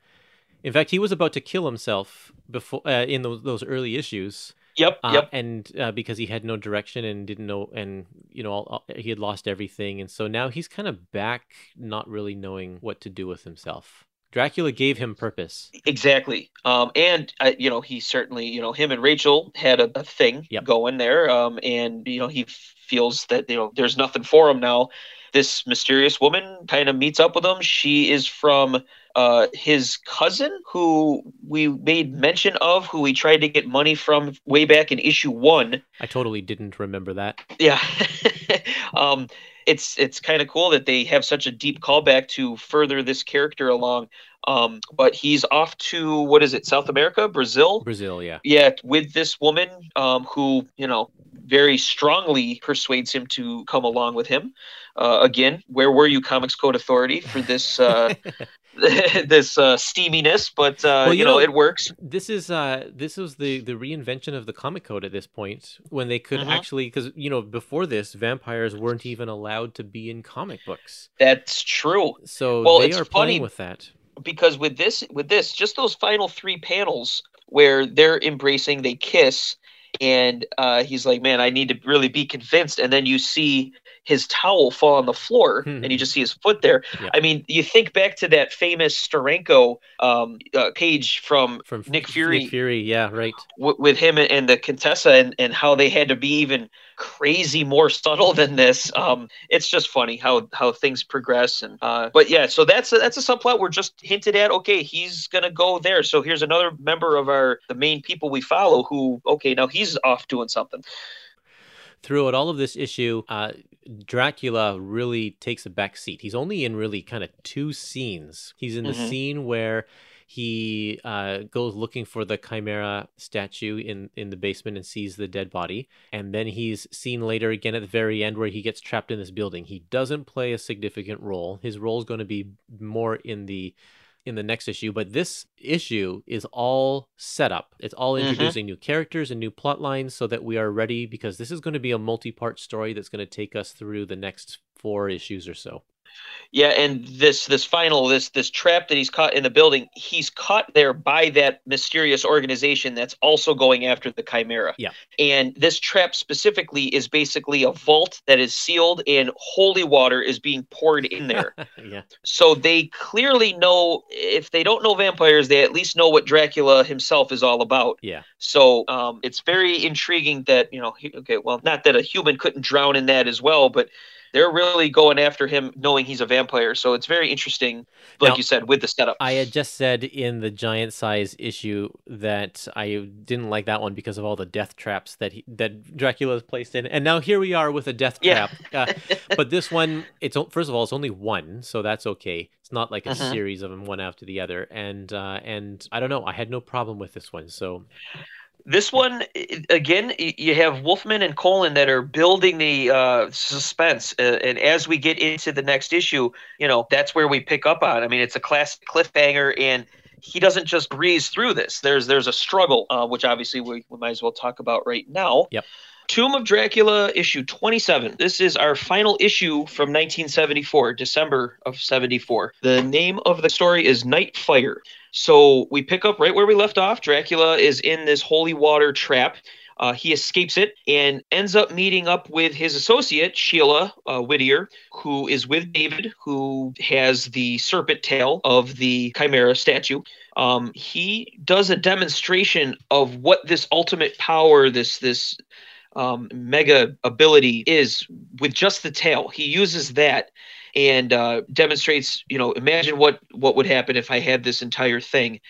In fact, he was about to kill himself before uh, in those, those early issues. Yep, Uh, yep. And uh, because he had no direction and didn't know, and you know, all, all- he had lost everything, and so now he's kind of back, not really knowing what to do with himself. Dracula gave him purpose. Exactly. Um, and uh, you know, he certainly, you know, him and Rachel had a, a thing Yep. going there. Um, and you know, he feels that you know there's nothing for him now. This mysterious woman kind of meets up with him. She is from uh, his cousin, who we made mention of, who we tried to get money from way back in issue one. I totally didn't remember that. Yeah. um, it's it's kind of cool that they have such a deep callback to further this character along. Um, but he's off to what is it, South America, Brazil? Brazil, yeah. Yeah, with this woman um, who you know very strongly persuades him to come along with him. Uh, again, where were you, Comics Code Authority, for this uh, this uh, steaminess? But uh, Well, you, you know, know- it works. this is uh this was the the reinvention of the comic code at this point when they could Mhm. actually because you know before this vampires weren't even allowed to be in comic books That's true. so Well, they it's are funny playing with that because with this with this just those final three panels where they're embracing they kiss and uh, he's like man i need to really be convinced and then you see his towel fall on the floor and you just see his foot there. Yeah. I mean, you think back to that famous Steranko um, uh, page from, From Nick Fury Nick Fury, yeah, right. w- with him and the Contessa and, and how they had to be even crazy more subtle than this. Um, it's just funny how how things progress and uh, but yeah, so that's a, that's a subplot we're just hinted at. Okay, he's gonna go there. So here's another member of our the main people we follow who okay now he's off doing something. Throughout all of this issue, uh, Dracula really takes a back seat. He's only in really kind of two scenes. He's in the Mhm. scene where he uh, goes looking for the chimera statue in, in the basement and sees the dead body and then he's seen later again at the very end where he gets trapped in this building he doesn't play a significant role his role is going to be more in the in the next issue but this issue is all set up it's all Mhm. introducing new characters and new plot lines so that we are ready because this is going to be a multi-part story that's going to take us through the next four issues or so Yeah, and this this final this this trap that he's caught in the building, he's caught there by that mysterious organization that's also going after the Chimera. Yeah. And this trap specifically is basically a vault that is sealed and holy water is being poured in there. yeah so they clearly know if they don't know vampires, they at least know what Dracula himself is all about. yeah So um, it's very intriguing that you know, he, okay, well, not that a human couldn't drown in that as well, but they're really going after him, knowing he's a vampire. So it's very interesting, like Now- you said, with the setup. I had just said in the giant size issue that I didn't like that one because of all the death traps that he, that Dracula is placed in, and now here we are with a death Yeah. trap. Uh, but this one, it's first of all, it's only one, so that's okay. It's not like a Mhm. series of them one after the other, and uh, and I don't know, I had no problem with this one. So This one, again, you have Wolfman and Colan that are building the uh, suspense, uh, and as we get into the next issue, you know that's where we pick up on. I mean, it's a classic cliffhanger, and he doesn't just breeze through this. There's there's a struggle, uh, which obviously we, we might as well talk about right now. Yep. Tomb of Dracula, issue 27. This is our final issue from 1974, December of 74. The name of the story is Night Fire. So we pick up right where we left off. Dracula is in this holy water trap. Uh, he escapes it and ends up meeting up with his associate, Sheila uh, Whittier, who is with David, who has the serpent tail of the Chimera statue. Um, he does a demonstration of what this ultimate power, this this um, mega ability is with just the tail. He uses that and uh, demonstrates, you know, imagine what what would happen if I had this entire thing.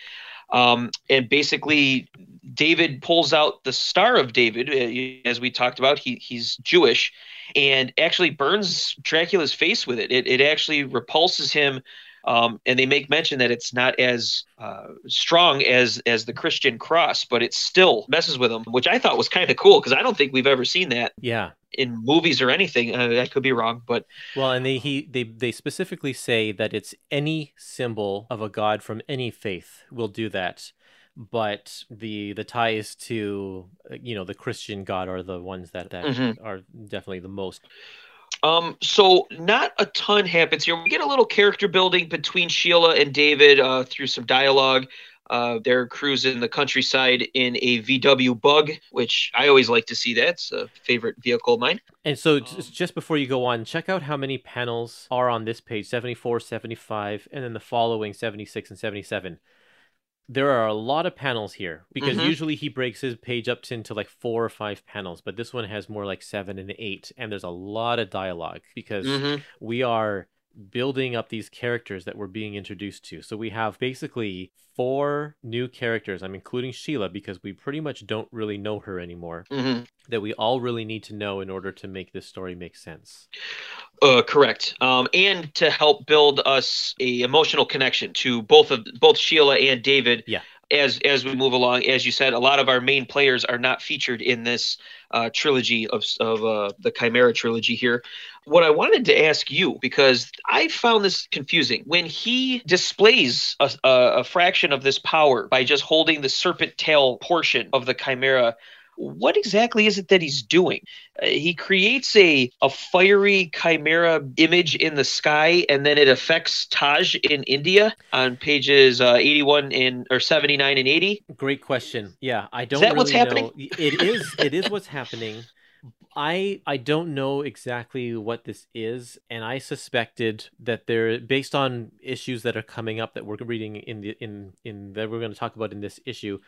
Um, and basically, David pulls out the Star of David, uh, as we talked about. He he's Jewish, and actually burns Dracula's face with it. It it actually repulses him. Um, and they make mention that it's not as uh, strong as as the Christian cross, but it still messes with them, which I thought was kind of cool because I don't think we've ever seen that yeah, in movies or anything. Uh, I could be wrong, but well, and they he they they specifically say that it's any symbol of a god from any faith will do that. But the the ties to you know the Christian God are the ones that that Mhm. are definitely the most Um, so not a ton happens here. We get a little character building between Sheila and David uh, through some dialogue. Uh, they're cruising the countryside in a VW Bug, which I always like to see. That's a favorite vehicle of mine. And so, Um, just just before you go on, check out how many panels are on this page 74, 75, and then the following 76 and 77. There are a lot of panels here because Mhm. usually he breaks his page up into like four or five panels, but this one has more like seven and eight. And there's a lot of dialogue because Mhm. we are building up these characters that we're being introduced to. So we have basically four new characters. I'm including Sheila because we pretty much don't really know her anymore Mhm. that we all really need to know in order to make this story make sense. Uh, correct. Um, and to help build us a emotional connection to both of both Sheila and David. Yeah. As as we move along, as you said, a lot of our main players are not featured in this uh, trilogy of of uh, the Chimera trilogy here. What I wanted to ask you because I found this confusing when he displays a, a, a fraction of this power by just holding the serpent tail portion of the Chimera. What exactly is it that he's doing? Uh, he creates a a fiery chimera image in the sky and then it affects taj in india on pages uh, 81 and or 79 and 80 Great question. Yeah, I don't Is that what's really happening? know. It is it is what's happening. I I don't know exactly what this is, and I suspected that there, based on issues that are coming up that we're reading in the in in that we're going to talk about in this issue,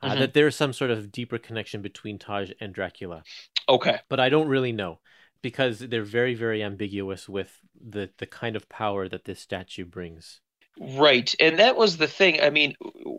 uh, Mhm. that there's some sort of deeper connection between Taj and Dracula. Okay. But I don't really know because they're very very ambiguous with the the kind of power that this statue brings. Right. And that was the thing. I mean,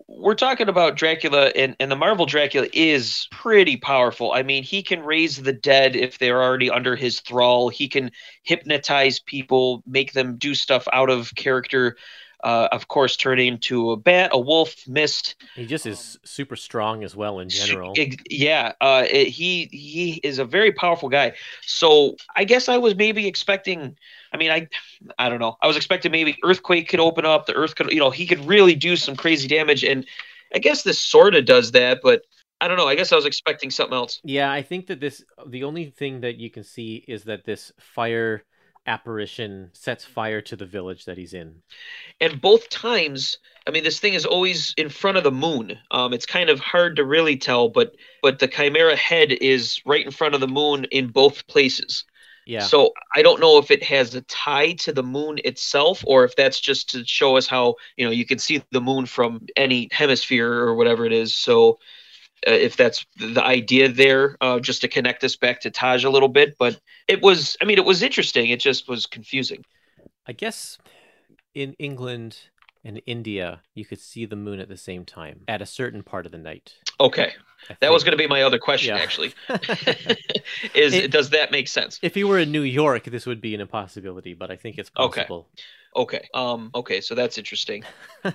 we're talking about Dracula, and, and the Marvel Dracula is pretty powerful. I mean, he can raise the dead if they're already under his thrall. He can hypnotize people, make them do stuff out of character. Uh, of course, turning into a bat, a wolf, mist. He just is super strong as well in general. Yeah, uh, it- he he is a very powerful guy. So I guess I was maybe expecting. I mean, I I don't know. I was expecting maybe earthquake could open up. The earth could, you know, he could really do some crazy damage, and I guess this sort of does that. But I don't know. I guess I was expecting something else. Yeah, I think that this the only thing that you can see is that this fire apparition sets fire to the village that he's in. And both times, I mean, this thing is always in front of the moon. Um, it's kind of hard to really tell, but but the chimera head is right in front of the moon in both places. Yeah. So I don't know if it has a tie to the moon itself, or if that's just to show us how you know you can see the moon from any hemisphere or whatever it is. So uh, if that's the idea there, uh, just to connect us back to Taj a little bit, but it was, I mean, it was interesting. It just was confusing. I guess in England and India you could see the moon at the same time at a certain part of the night. Okay, that was going to be my other question. Yeah. Actually, is It- does that make sense? if you were in New York, this would be an impossibility, but I think it's Okay. possible. Okay, um, okay, so that's interesting. uh,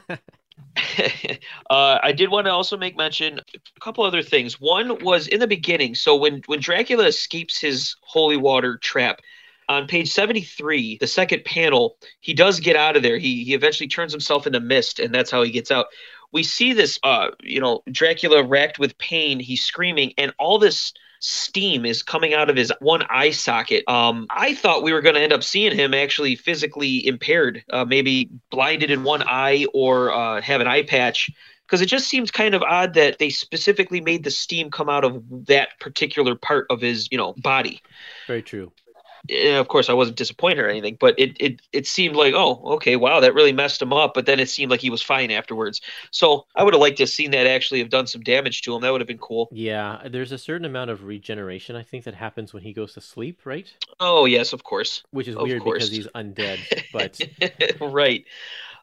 I did want to also make mention a couple other things. One was in the beginning. So when when Dracula escapes his holy water trap, on page seventy three, the second panel, he does get out of there. He he eventually turns himself into mist, and that's how he gets out. We see this, uh, you know, Dracula racked with pain. He's screaming, and all this steam is coming out of his one eye socket. Um, I thought we were going to end up seeing him actually physically impaired, uh, maybe blinded in one eye or uh, have an eye patch. Because it just seems kind of odd that they specifically made the steam come out of that particular part of his, you know, body. Very true. Eh, of course, I wasn't disappointed or anything, but it, it it seemed like, oh, okay, wow, that really messed him up. But then it seemed like he was fine afterwards. So I would have liked to have seen that actually have done some damage to him. That would have been cool. Yeah, there's a certain amount of regeneration I think that happens when he goes to sleep, right? Oh yes, of course. Which is Of weird course. because he's undead, but right.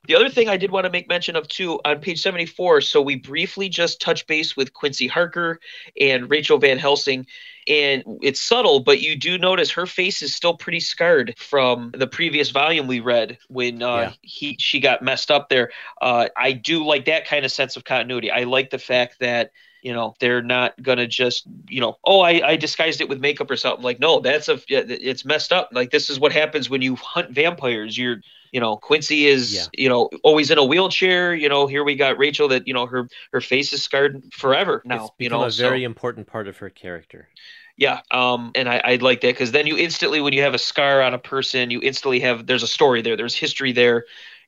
The other thing I did want to make mention of too on page 74, so we briefly just touch base with Quincy Harker and Rachel Van Helsing, and it's subtle, but you do notice her face is still pretty scarred from the previous volume we read when uh, Yeah. he she got messed up there. Uh, I do like that kind of sense of continuity. I like the fact that you know they're not gonna just you know oh I, I disguised it with makeup or something like no that's a it's messed up like this is what happens when you hunt vampires you're you know quincy is Yeah. you know always in a wheelchair you know here we got rachel that you know her her face is scarred forever now it's you know a so- very important part of her character. yeah um and i i like that because then you instantly when you have a scar on a person you instantly have there's a story there there's history there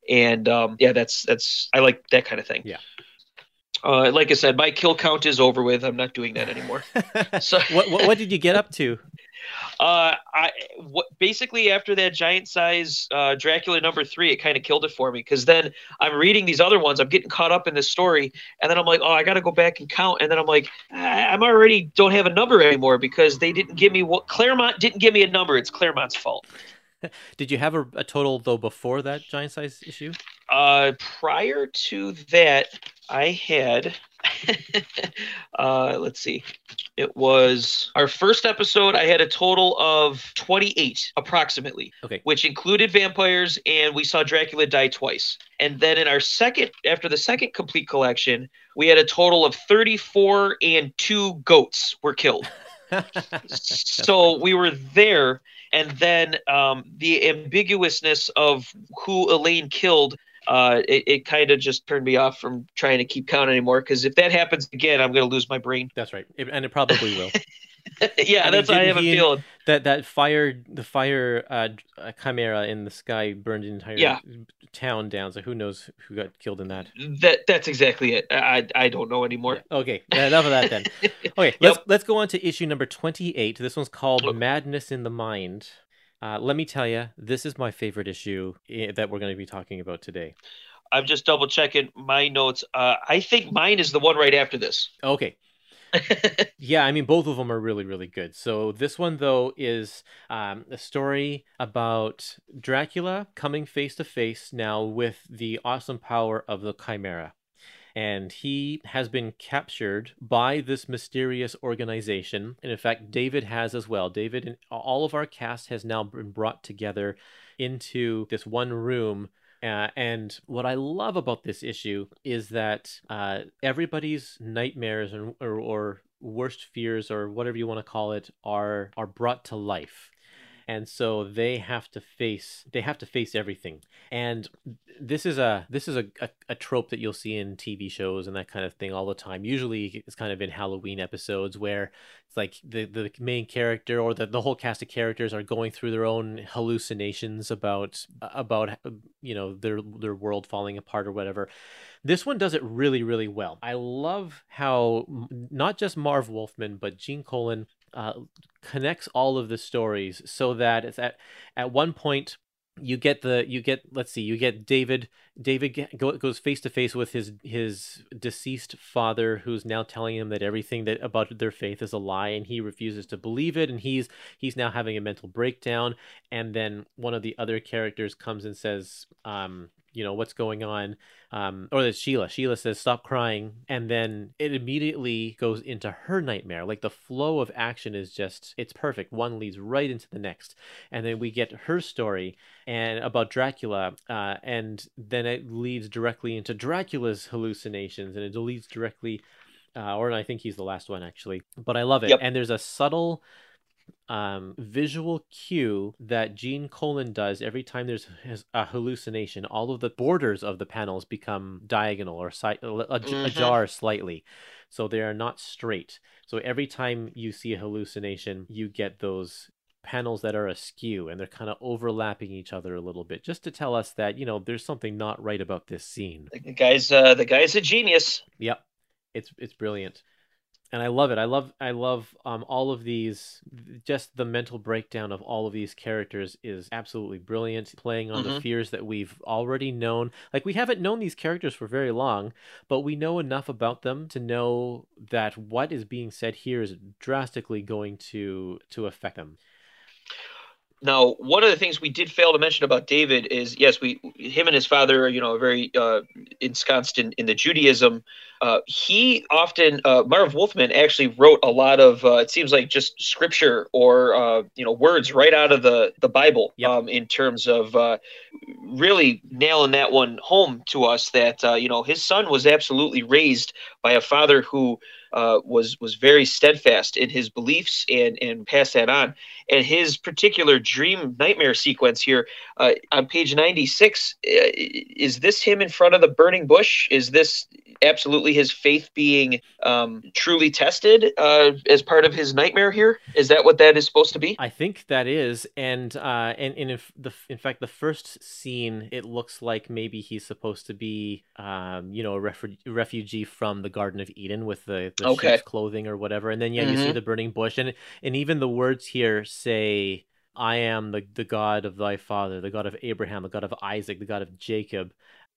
and um yeah that's that's i like that kind of thing Yeah. uh like i said my kill count is over with i'm not doing that anymore so what, what what did you get up to? Uh, I what basically after that giant size uh, Dracula number three, it kind of killed it for me because then I'm reading these other ones, I'm getting caught up in this story, and then I'm like, oh, I got to go back and count, and then I'm like, I- I'm already don't have a number anymore because they didn't give me what Claremont didn't give me a number. It's Claremont's fault. Did you have a, a total though before that giant size issue? Uh, prior to that, I had. uh, let's see. It was our first episode. I had a total of 28, approximately. Okay. which included vampires, and we saw Dracula die twice. And then in our second, after the second complete collection, we had a total of 34 and two goats were killed. so we were there, and then um, the ambiguousness of who Elaine killed. Uh, it, it kind of just turned me off from trying to keep count anymore because if that happens again, I'm going to lose my brain. That's right, It- and it probably will. yeah, I mean, that's how I have a feeling. that that fire the fire uh, chimera in the sky burned the entire Yeah. town down. So who knows who got killed in that? That that's exactly it. I I don't know anymore. Yeah, Okay, enough of that then. Okay, let's let's go on to issue number twenty-eight. This one's called Look. "Madness in the Mind." Uh, let me tell you, this is my favorite issue eh, that we're going to be talking about today. I'm just double checking my notes. Uh, I think mine is the one right after this. Okay, yeah, I mean both of them are really really good. So this one though is um, a story about Dracula coming face to face now with the awesome power of the Chimera. And he has been captured by this mysterious organization. And in fact, David has as well. David and all of our cast has now been brought together into this one room uh, and what I love about this issue is that uh, everybody's nightmares or, or, or worst fears or whatever you want to call it are are brought to life, and so they have to face they have to face everything. And this is a this is a, a, a trope that you'll see in TV shows and that kind of thing all the time. Usually, it's kind of in Halloween episodes where it's like the the main character or the, the whole cast of characters are going through their own hallucinations about about you know their their world falling apart or whatever this one does it really really well i love how not just marv wolfman but gene colan uh, connects all of the stories so that it's at at one point you get the you get let's see you get david david goes face to face with his his deceased father who's now telling him that everything that about their faith is a lie and he refuses to believe it and he's he's now having a mental breakdown. And then one of the other characters comes and says um you know what's going on? Um or it's sheila sheila says stop crying. And then it immediately goes into her nightmare. Like the flow of action is just it's perfect. One leads right into the next. And then we get her story and about dracula uh and then it leads directly into dracula's hallucinations and it leads directly uh, or I think he's the last one actually. But I love it. Yep. And there's a subtle um, visual cue that Gene Colan does every time there's a hallucination. All of the borders of the panels become diagonal or si- Mhm. ajar slightly, so they are not straight. So every time you see a hallucination, you get those panels that are askew and they're kind of overlapping each other a little bit just to tell us that you know there's something not right about this scene The guy's uh, the guy's a genius. Yep, it's it's brilliant, and I love it. I love I love um all of these. Just the mental breakdown of all of these characters is absolutely brilliant. Playing on the Mhm. fears that we've already known. Like we haven't known these characters for very long, but we know enough about them to know that what is being said here is drastically going to to affect them. Now, one of the things we did fail to mention about David is yes, we him and his father, you know, very uh, ensconced in, in the Judaism. Uh, he often uh, Marv Wolfman actually wrote a lot of uh, it seems like just scripture or uh, you know words right out of the the Bible Yep. um, in terms of uh, really nailing that one home to us that uh, you know his son was absolutely raised by a father who uh, was was very steadfast in his beliefs and and passed that on. And his particular dream nightmare sequence here uh, on page 96 uh, is this him in front of the burning bush? Is this absolutely his faith being um, truly tested uh, as part of his nightmare here? Is that what that is supposed to be? I think that is, and uh, and, and if the in fact the first scene, it looks like maybe he's supposed to be, um, you know, a refu- refugee from the Garden of Eden with the, the Okay. sheep's clothing or whatever, and then yeah, you see Mhm. the burning bush, and and even the words here say, "I am the the God of thy father, the God of Abraham, the God of Isaac, the God of Jacob."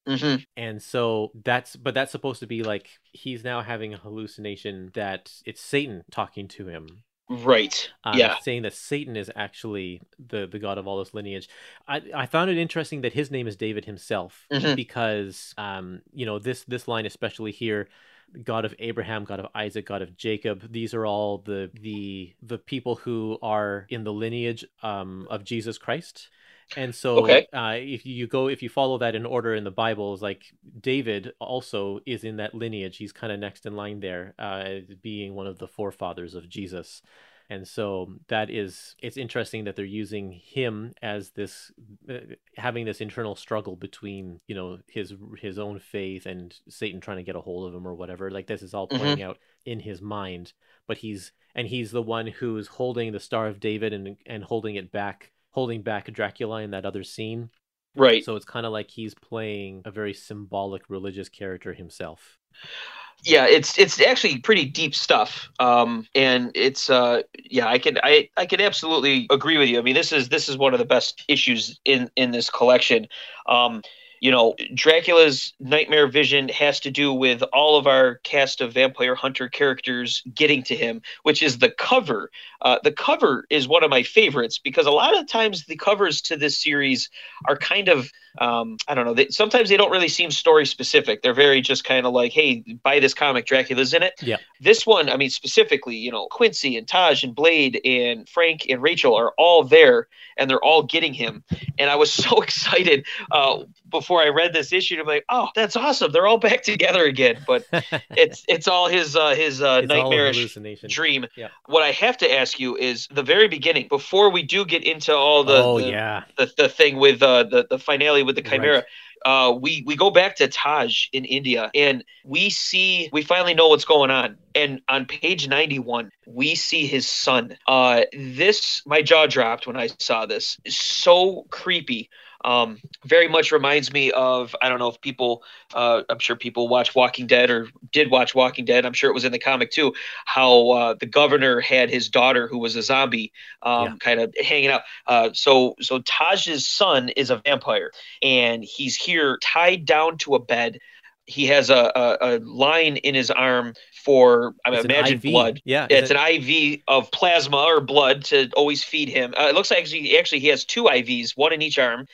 hmm And so that's, but that's supposed to be like he's now having a hallucination that it's Satan talking to him right um, yeah saying that Satan is actually the the god of all this lineage. I I found it interesting that his name is David himself Mhm. because um you know this this line especially here God of Abraham, God of Isaac, God of Jacob. These are all the the the people who are in the lineage um, of Jesus Christ. And so, Okay. uh, if you go, if you follow that in order in the Bible, is like David also is in that lineage. He's kind of next in line there, uh, being one of the forefathers of Jesus. And so that is it's interesting that they're using him as this uh, having this internal struggle between you know his his own faith and satan trying to get a hold of him or whatever like this is all Mhm. playing out in his mind but he's and he's the one who's holding the star of david and and holding it back holding back dracula in that other scene Right. so it's kind of like he's playing a very symbolic religious character himself yeah it's it's actually pretty deep stuff um and it's uh yeah i can i i can absolutely agree with you. I mean this is this is one of the best issues in in this collection. Um you know dracula's nightmare vision has to do with all of our cast of vampire hunter characters getting to him which is the cover uh, the cover is one of my favorites because a lot of times the covers to this series are kind of um, I don't know. They, sometimes they don't really seem story specific. They're very just kind of like, hey, buy this comic, Dracula's in it. Yeah. This one, I mean, specifically, you know, Quincy and Taj and Blade and Frank and Rachel are all there and they're all getting him. And I was so excited uh, before I read this issue. I'm like, oh, that's awesome. They're all back together again. But it's it's all his uh, his uh, nightmarish dream. Yeah. What I have to ask you is the very beginning, before we do get into all the oh the, yeah the, the thing with uh, the the finale with the Right. chimera uh, we we go back to Taj in India and we see we finally know what's going on and on page 91 we see his son uh, this my jaw dropped when I saw this so creepy um, very much reminds me of I don't know if people uh, I'm sure people watch Walking Dead or did watch Walking Dead I'm sure it was in the comic too how uh, the governor had his daughter who was a zombie um, Yeah. kind of hanging out uh, so so Taj's son is a vampire and he's here tied down to a bed. He has a, a, a line in his arm for I It's imagine blood. yeah It's it- an IV of plasma or blood to always feed him. Uh, it looks like actually, actually he has two IVs, one in each arm.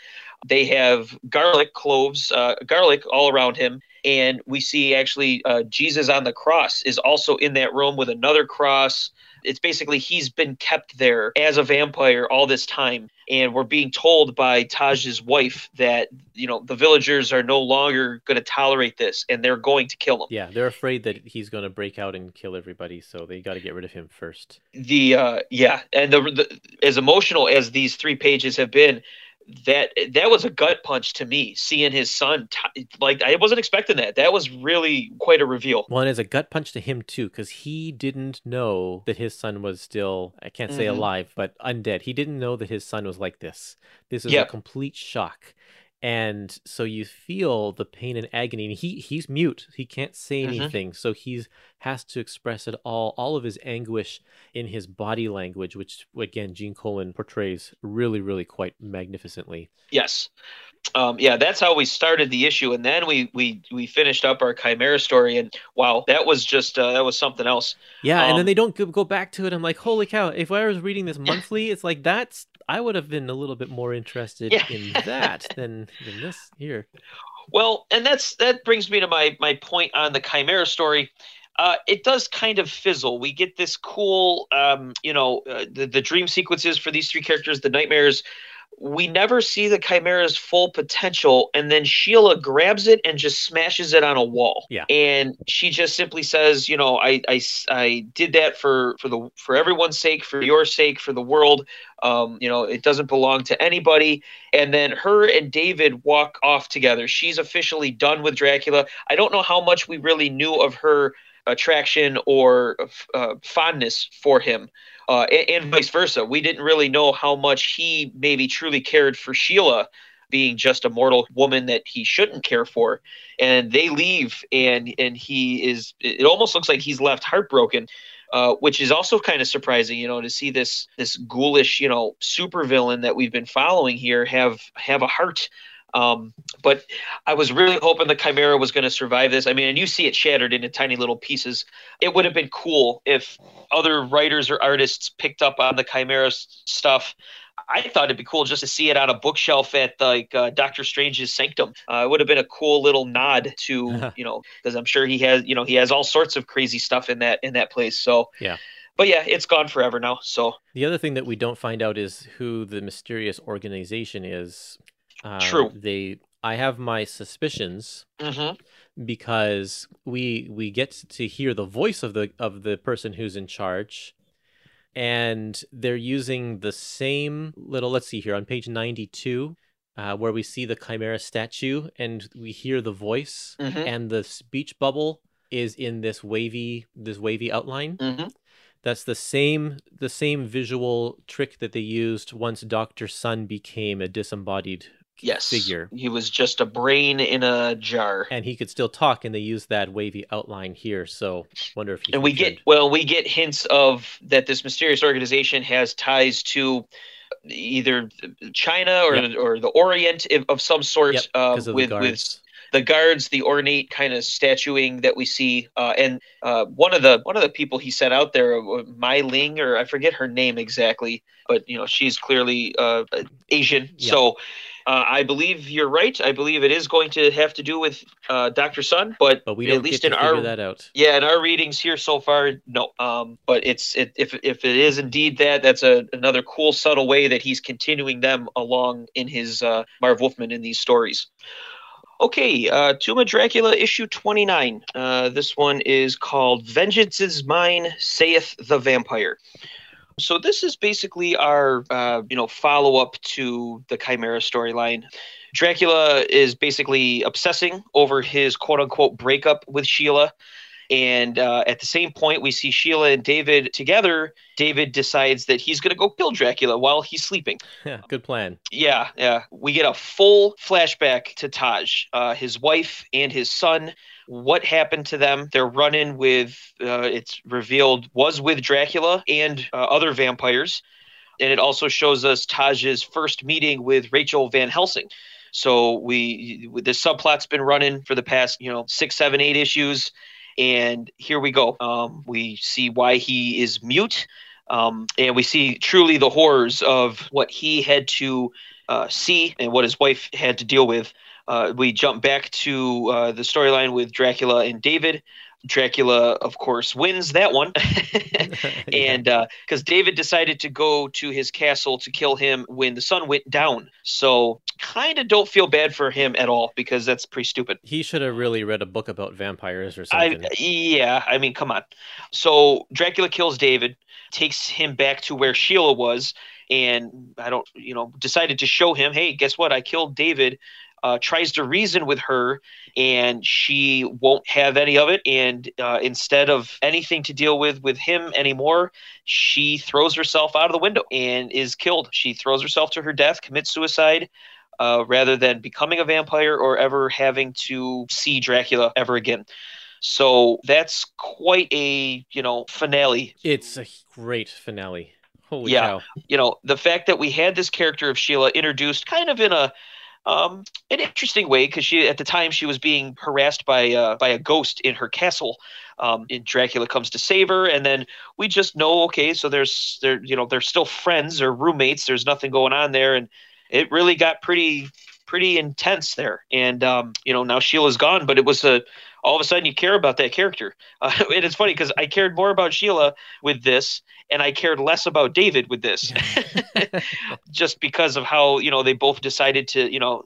They have garlic cloves, uh, garlic all around him, and we see actually uh, Jesus on the cross is also in that room with another cross. It's basically he's been kept there as a vampire all this time, and we're being told by Taj's wife that you know the villagers are no longer going to tolerate this, and they're going to kill him. Yeah, they're afraid that he's going to break out and kill everybody, so they got to get rid of him first. the uh yeah and the, the as emotional as these three pages have been that that was a gut punch to me seeing his son t- like i wasn't expecting that that was really quite a reveal Well, and it's a gut punch to him too, because he didn't know that his son was still—I can't say Mhm. alive, but undead. He didn't know that his son was like this. This is Yep. a complete shock, and so you feel the pain and agony. And he he's mute; he can't say Mhm. anything, so he's has to express it all, all of his anguish in his body language, which again Gene Colan portrays really, really quite magnificently. yes um yeah that's how we started the issue and then we we we finished up our chimera story and wow that was just uh, that was something else Yeah, and then Um, they don't go back to it. I'm like, holy cow! If I was reading this monthly, it's like that's I would have been a little bit more interested Yeah. in that than than this here. Well, and that's that brings me to my my point on the Chimera story. Uh, it does kind of fizzle. We get this cool, um, you know, uh, the the dream sequences for these three characters, the nightmares. We never see the Chimera's full potential, and then Sheila grabs it and just smashes it on a wall. Yeah. and she just simply says, you know, I I, I did that for for the for everyone's sake, for your sake, for the world. Um, you know, it doesn't belong to anybody and then her and David walk off together. She's officially done with Dracula. I don't know how much we really knew of her attraction or uh, fondness for him, uh, and, and vice versa. We didn't really know how much he maybe truly cared for Sheila. Being just a mortal woman that he shouldn't care for, and they leave, and and he is. It almost looks like he's left heartbroken, uh, which is also kind of surprising, you know, to see this this ghoulish, you know, supervillain that we've been following here have have a heart. Um, but I was really hoping the Chimera was going to survive this. I mean, and you see it shattered into tiny little pieces. It would have been cool if other writers or artists picked up on the Chimera stuff. I thought it'd be cool just to see it on a bookshelf at like uh, Doctor Strange's sanctum. Uh, it would have been a cool little nod to you know because I'm sure he has you know he has all sorts of crazy stuff in that in that place. So Yeah. but yeah, it's gone forever now. So The other thing that we don't find out is who the mysterious organization is. Uh, True. They, I have my suspicions mhm. because we we get to hear the voice of the of the person who's in charge, and they're using the same little. Let's see here on page ninety-two. Uh, where we see the chimera statue and we hear the voice Mhm. and the speech bubble is in this wavy this wavy outline hmm that's the same the same visual trick that they used once Dr. Sun became a disembodied Yes. figure. He was just a brain in a jar. And he could still talk and they used that wavy outline here. So wonder if he and we get well we get hints of that this mysterious organization has ties to either china or Yep. or the orient of some sort Yep, uh, of with the with guards. the guards the ornate kind of statuing that we see uh, and uh, one of the one of the people he sent out there uh, Mai Ling or I forget her name exactly but you know she's clearly uh, Asian Yeah. so uh, I believe you're right I believe it is going to have to do with uh, Dr. Sun but, But we at least in our that out. yeah, in our readings here so far, no. Um, but it's it, if if it is indeed that, that's a another cool subtle way that he's continuing them along in his uh, Marv Wolfman in these stories. Okay, uh, Tomb of Dracula issue twenty nine. Uh, this one is called "Vengeance is Mine," saith the vampire. So this is basically our uh, you know follow up to the Chimera storyline. Dracula is basically obsessing over his quote unquote breakup with Sheila. And uh, at the same point, we see Sheila and David together. David decides that he's going to go kill Dracula while he's sleeping. Yeah, good plan. Yeah, yeah. We get a full flashback to Taj, uh, his wife, and his son. What happened to them? They're running with, uh, it's revealed, was with Dracula and uh, other vampires. And it also shows us Taj's first meeting with Rachel Van Helsing. So we, the subplot's been running for the past, you know, six, seven, eight issues. And here we go. Um, we see why he is mute. Um, and we see truly the horrors of what he had to uh, see and what his wife had to deal with. Uh, we jump back to uh, the storyline with Dracula and David. Dracula, of course, wins that one. and because David decided to go to his castle to kill him when the sun went down. So, kind of don't feel bad for him at all because that's pretty stupid. he should have really read a book about vampires or I, something. yeah, I mean, come on. So Dracula kills David, takes him back to where Sheila was, and I don't, you know, decided to show him, hey, guess what? I killed David. Uh, tries to reason with her, and she won't have any of it. And uh, instead of anything to deal with with him anymore, she throws herself out of the window and is killed. She throws herself to her death, commits suicide. Uh, rather than becoming a vampire or ever having to see Dracula ever again. So that's quite a you know finale. it's a great finale. Holy Yeah. cow. You know the fact that we had this character of Sheila introduced kind of in a um, an interesting way because she at the time she was being harassed by uh, by a ghost in her castle. Um, and Dracula comes to save her, and then we just know okay, so there's they're you know they're still friends or roommates. There's nothing going on there, and it really got pretty pretty intense there. And um, you know now Sheila's gone, but it was a all of a sudden you care about that character. Uh, and it's funny because I cared more about Sheila with this, and I cared less about David with this, just because of how you know they both decided to you know.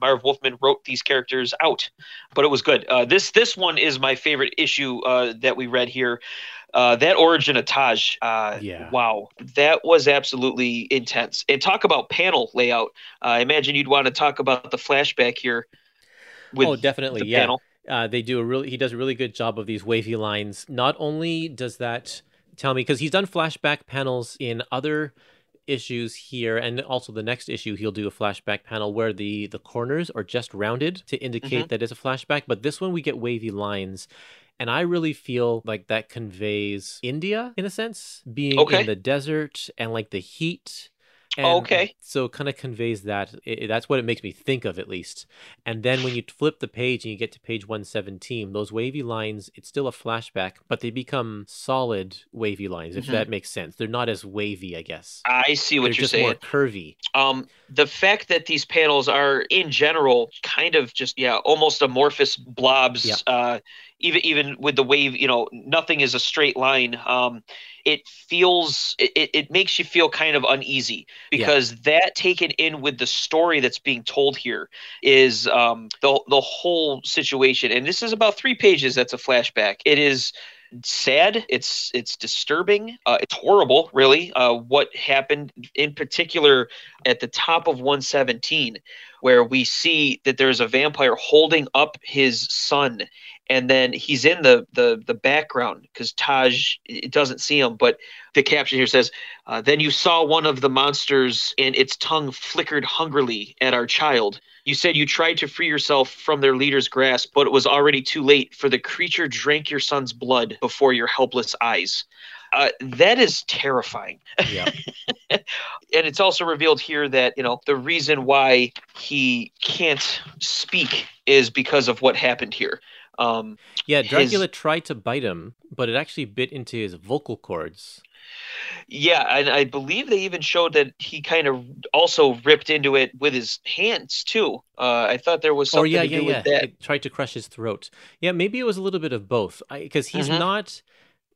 Marv Wolfman wrote these characters out, but it was good. Uh, this this one is my favorite issue uh, that we read here. Uh, that origin of Taj, uh, Yeah. wow, that was absolutely intense. And talk about panel layout. Uh, I imagine you'd want to talk about the flashback here. Oh, definitely. Yeah. panel. Uh, they do a really he does a really good job of these wavy lines. Not only does that tell me because he's done flashback panels in other issues here and also the next issue he'll do a flashback panel where the the corners are just rounded to indicate that it's a flashback but this one we get wavy lines and I really feel like that conveys India in a sense, being Okay. in the desert and like the heat. And Okay. So kind of conveys that. I- that's what it makes me think of, at least. And then when you flip the page and you get to page 117, those wavy lines, it's still a flashback, but they become solid wavy lines, if Mhm. that makes sense. They're not as wavy, I guess. I see what They're you're just saying. more curvy. Um, the fact that these panels are in general kind of just yeah, almost amorphous blobs. Yeah. Uh, even even with the wave, you know, nothing is a straight line. Um, it feels it, it- makes you feel kind of uneasy because that taken in with the story that's being told here is um, the the whole situation. And this is about three pages. That's a flashback. It is sad. It's it's disturbing. Uh, it's horrible, really. Uh, what happened in particular at the top of 117, where we see that there's a vampire holding up his son, and then he's in the the the background because Taj it doesn't see him, but the caption here says, uh, "Then you saw one of the monsters, and its tongue flickered hungrily at our child." You said you tried to free yourself from their leader's grasp, but it was already too late, for the creature drank your son's blood before your helpless eyes. Uh, that is terrifying. Yeah. and it's also revealed here that, you know, the reason why he can't speak is because of what happened here. Um, Yeah, His- Dracula tried to bite him, but it actually bit into his vocal cords. Yeah, and I believe they even showed that he kind of also ripped into it with his hands too. Uh, I thought there was Or something yeah, to yeah, do yeah. with that. It tried to crush his throat. Yeah, maybe it was a little bit of both. Because he's Mhm. not.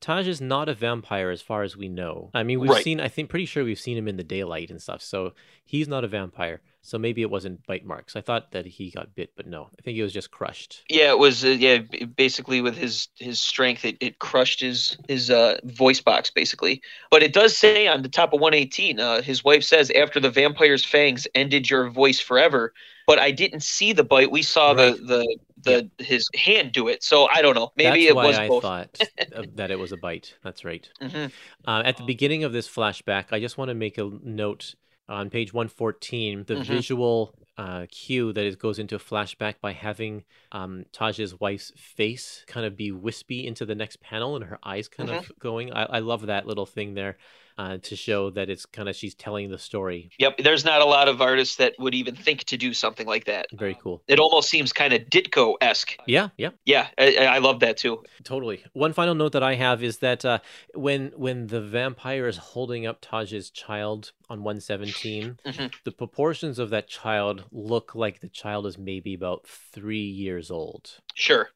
Taj is not a vampire as far as we know. I mean, we've Right. seen. I think pretty sure we've seen him in the daylight and stuff. So he's not a vampire. So maybe it wasn't bite marks. I thought that he got bit, but no. I think he was just crushed. Yeah, it was. Uh, yeah, basically with his his strength, it, it crushed his his uh, voice box basically. But it does say on the top of 118, uh, his wife says after the vampire's fangs ended your voice forever. But I didn't see the bite. We saw Right. the the the his hand do it. So I don't know. Maybe That's it why was I both. thought that it was a bite. That's right. Mhm. Uh, at the beginning of this flashback, I just want to make a note on page 114 the Mhm. visual uh, cue that it goes into a flashback by having um, Taj's wife's face kind of be wispy into the next panel and her eyes kind of going. I, I love that little thing there uh, to show that it's kind of she's telling the story. Yep. There's not a lot of artists that would even think to do something like that. Very cool. It almost seems kind of Ditko esque. Yeah, yeah. Yeah, I, I love that too. Totally. One final note that I have is that uh, when when the vampire is holding up Taj's child on 117, Mhm. the proportions of that child look like the child is maybe about three years old. Sure.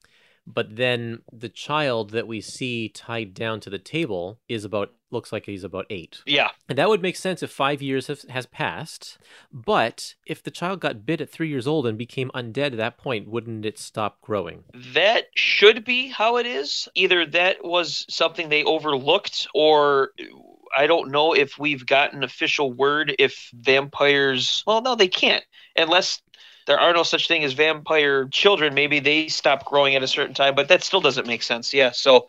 But then the child that we see tied down to the table is about looks like he's about eight. Yeah. And that would make sense if five years has, has passed. But if the child got bit at three years old and became undead at that point, wouldn't it stop growing? That should be how it is. Either that was something they overlooked, or I don't know if we've gotten official word if vampires. Well, no, they can't. Unless there are no such thing as vampire children. Maybe they stop growing at a certain time, but that still doesn't make sense. Yeah. So,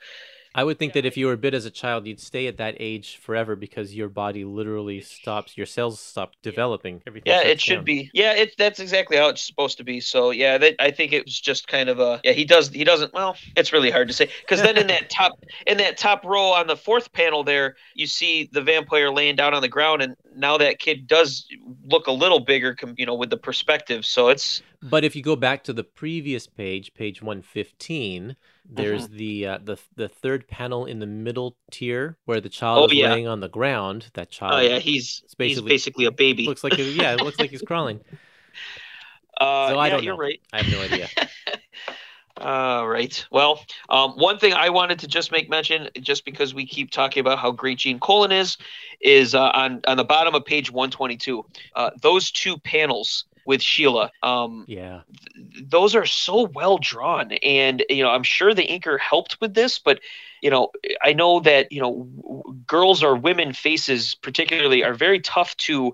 I would think that if you were bit as a child, you'd stay at that age forever because your body literally stops, your cells stop developing. Everything. yeah, it should down. be. Yeah, it that's exactly how it's supposed to be. So, yeah, that, I think it was just kind of a. Yeah, he does. He doesn't. Well, it's really hard to say because then in that top in that top row on the fourth panel there, you see the vampire laying down on the ground, and now that kid does look a little bigger, you know, with the perspective. So it's But if you go back to the previous page, page 115, there's Mm-hmm. the uh, the the third panel in the middle tier where the child Oh, is yeah. laying on the ground. That child oh yeah, he's it's he's basically- basically a baby. looks like a, yeah, it looks like he's crawling. uh, so I yeah, don't you're know. right. I have no idea. All right. Well, um, one thing I wanted to just make mention, just because we keep talking about how great Gene Colan is, is uh, on on the bottom of page 122. Uh, those two panels with Sheila, um, Yeah. those are so well drawn, and you know, I'm sure the inker helped with this, but you know, I know that you know, w- girls or women faces particularly are very tough to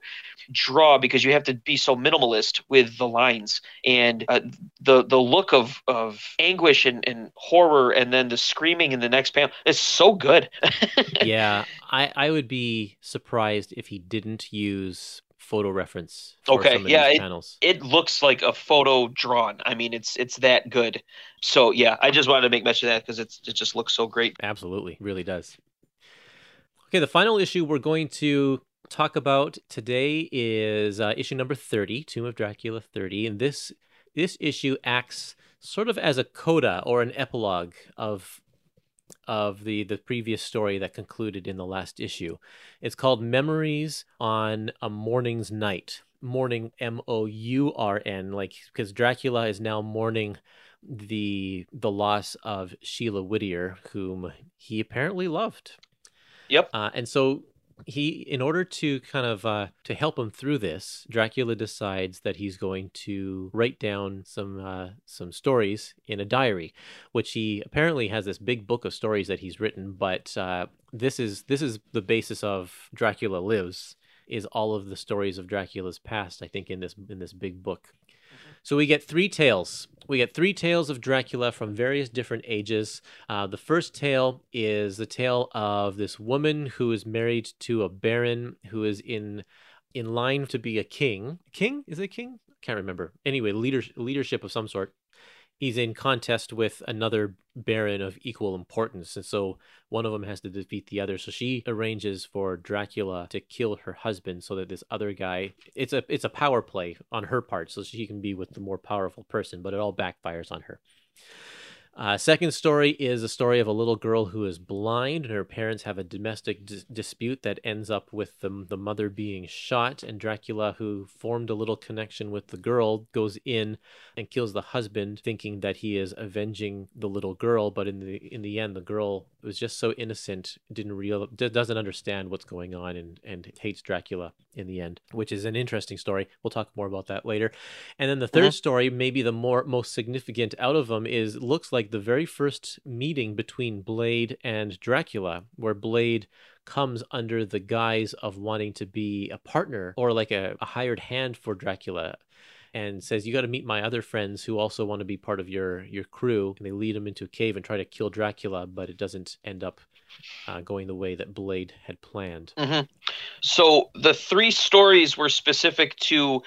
draw because you have to be so minimalist with the lines and uh, the the look of of anguish and, and horror and then the screaming in the next panel is so good Yeah. I I would be surprised if he didn't use photo reference for Okay, some of yeah, these panels. it looks like a photo drawn i mean it's it's that good so yeah i just wanted to make mention of that because it's it just looks so great Absolutely, really does. Okay, the final issue we're going to talk about today is uh, issue number 30, Tomb of Dracula 30, and this this issue acts sort of as a coda or an epilogue of of the the previous story that concluded in the last issue. It's called Memories on a Morning's Night. Mourning M O U R N like because Dracula is now mourning the the loss of Sheila Whittier, whom he apparently loved. Yep. Uh, and so he in order to kind of uh, to help him through this dracula decides that he's going to write down some uh, some stories in a diary which he apparently has this big book of stories that he's written but uh, this is this is the basis of dracula lives is all of the stories of dracula's past i think in this in this big book so we get three tales. We get three tales of Dracula from various different ages. Uh, the first tale is the tale of this woman who is married to a baron who is in in line to be a king. King is it king? Can't remember. Anyway, leader, leadership of some sort he's in contest with another baron of equal importance and so one of them has to defeat the other. So she arranges for dracula to kill her husband so that this other guy it's a it's a power play on her part so she can be with the more powerful person but it all backfires on her uh, second story is a story of a little girl who is blind, and her parents have a domestic dispute that ends up with the, the mother being shot. And Dracula, who formed a little connection with the girl, goes in and kills the husband, thinking that he is avenging the little girl. But in the in the end, the girl was just so innocent, didn't real doesn't understand what's going on, and and hates Dracula in the end, which is an interesting story. We'll talk more about that later. And then the 3rd story, maybe the more most significant out of them, is looks like the very first meeting between Blade and Dracula, where Blade comes under the guise of wanting to be a partner or like a, a hired hand for Dracula and says you got to meet my other friends who also want to be part of your your crew. And they lead him into a cave and try to kill dracula but it doesn't end up uh, going the way that blade had planned mm-hmm. so the three stories were specific to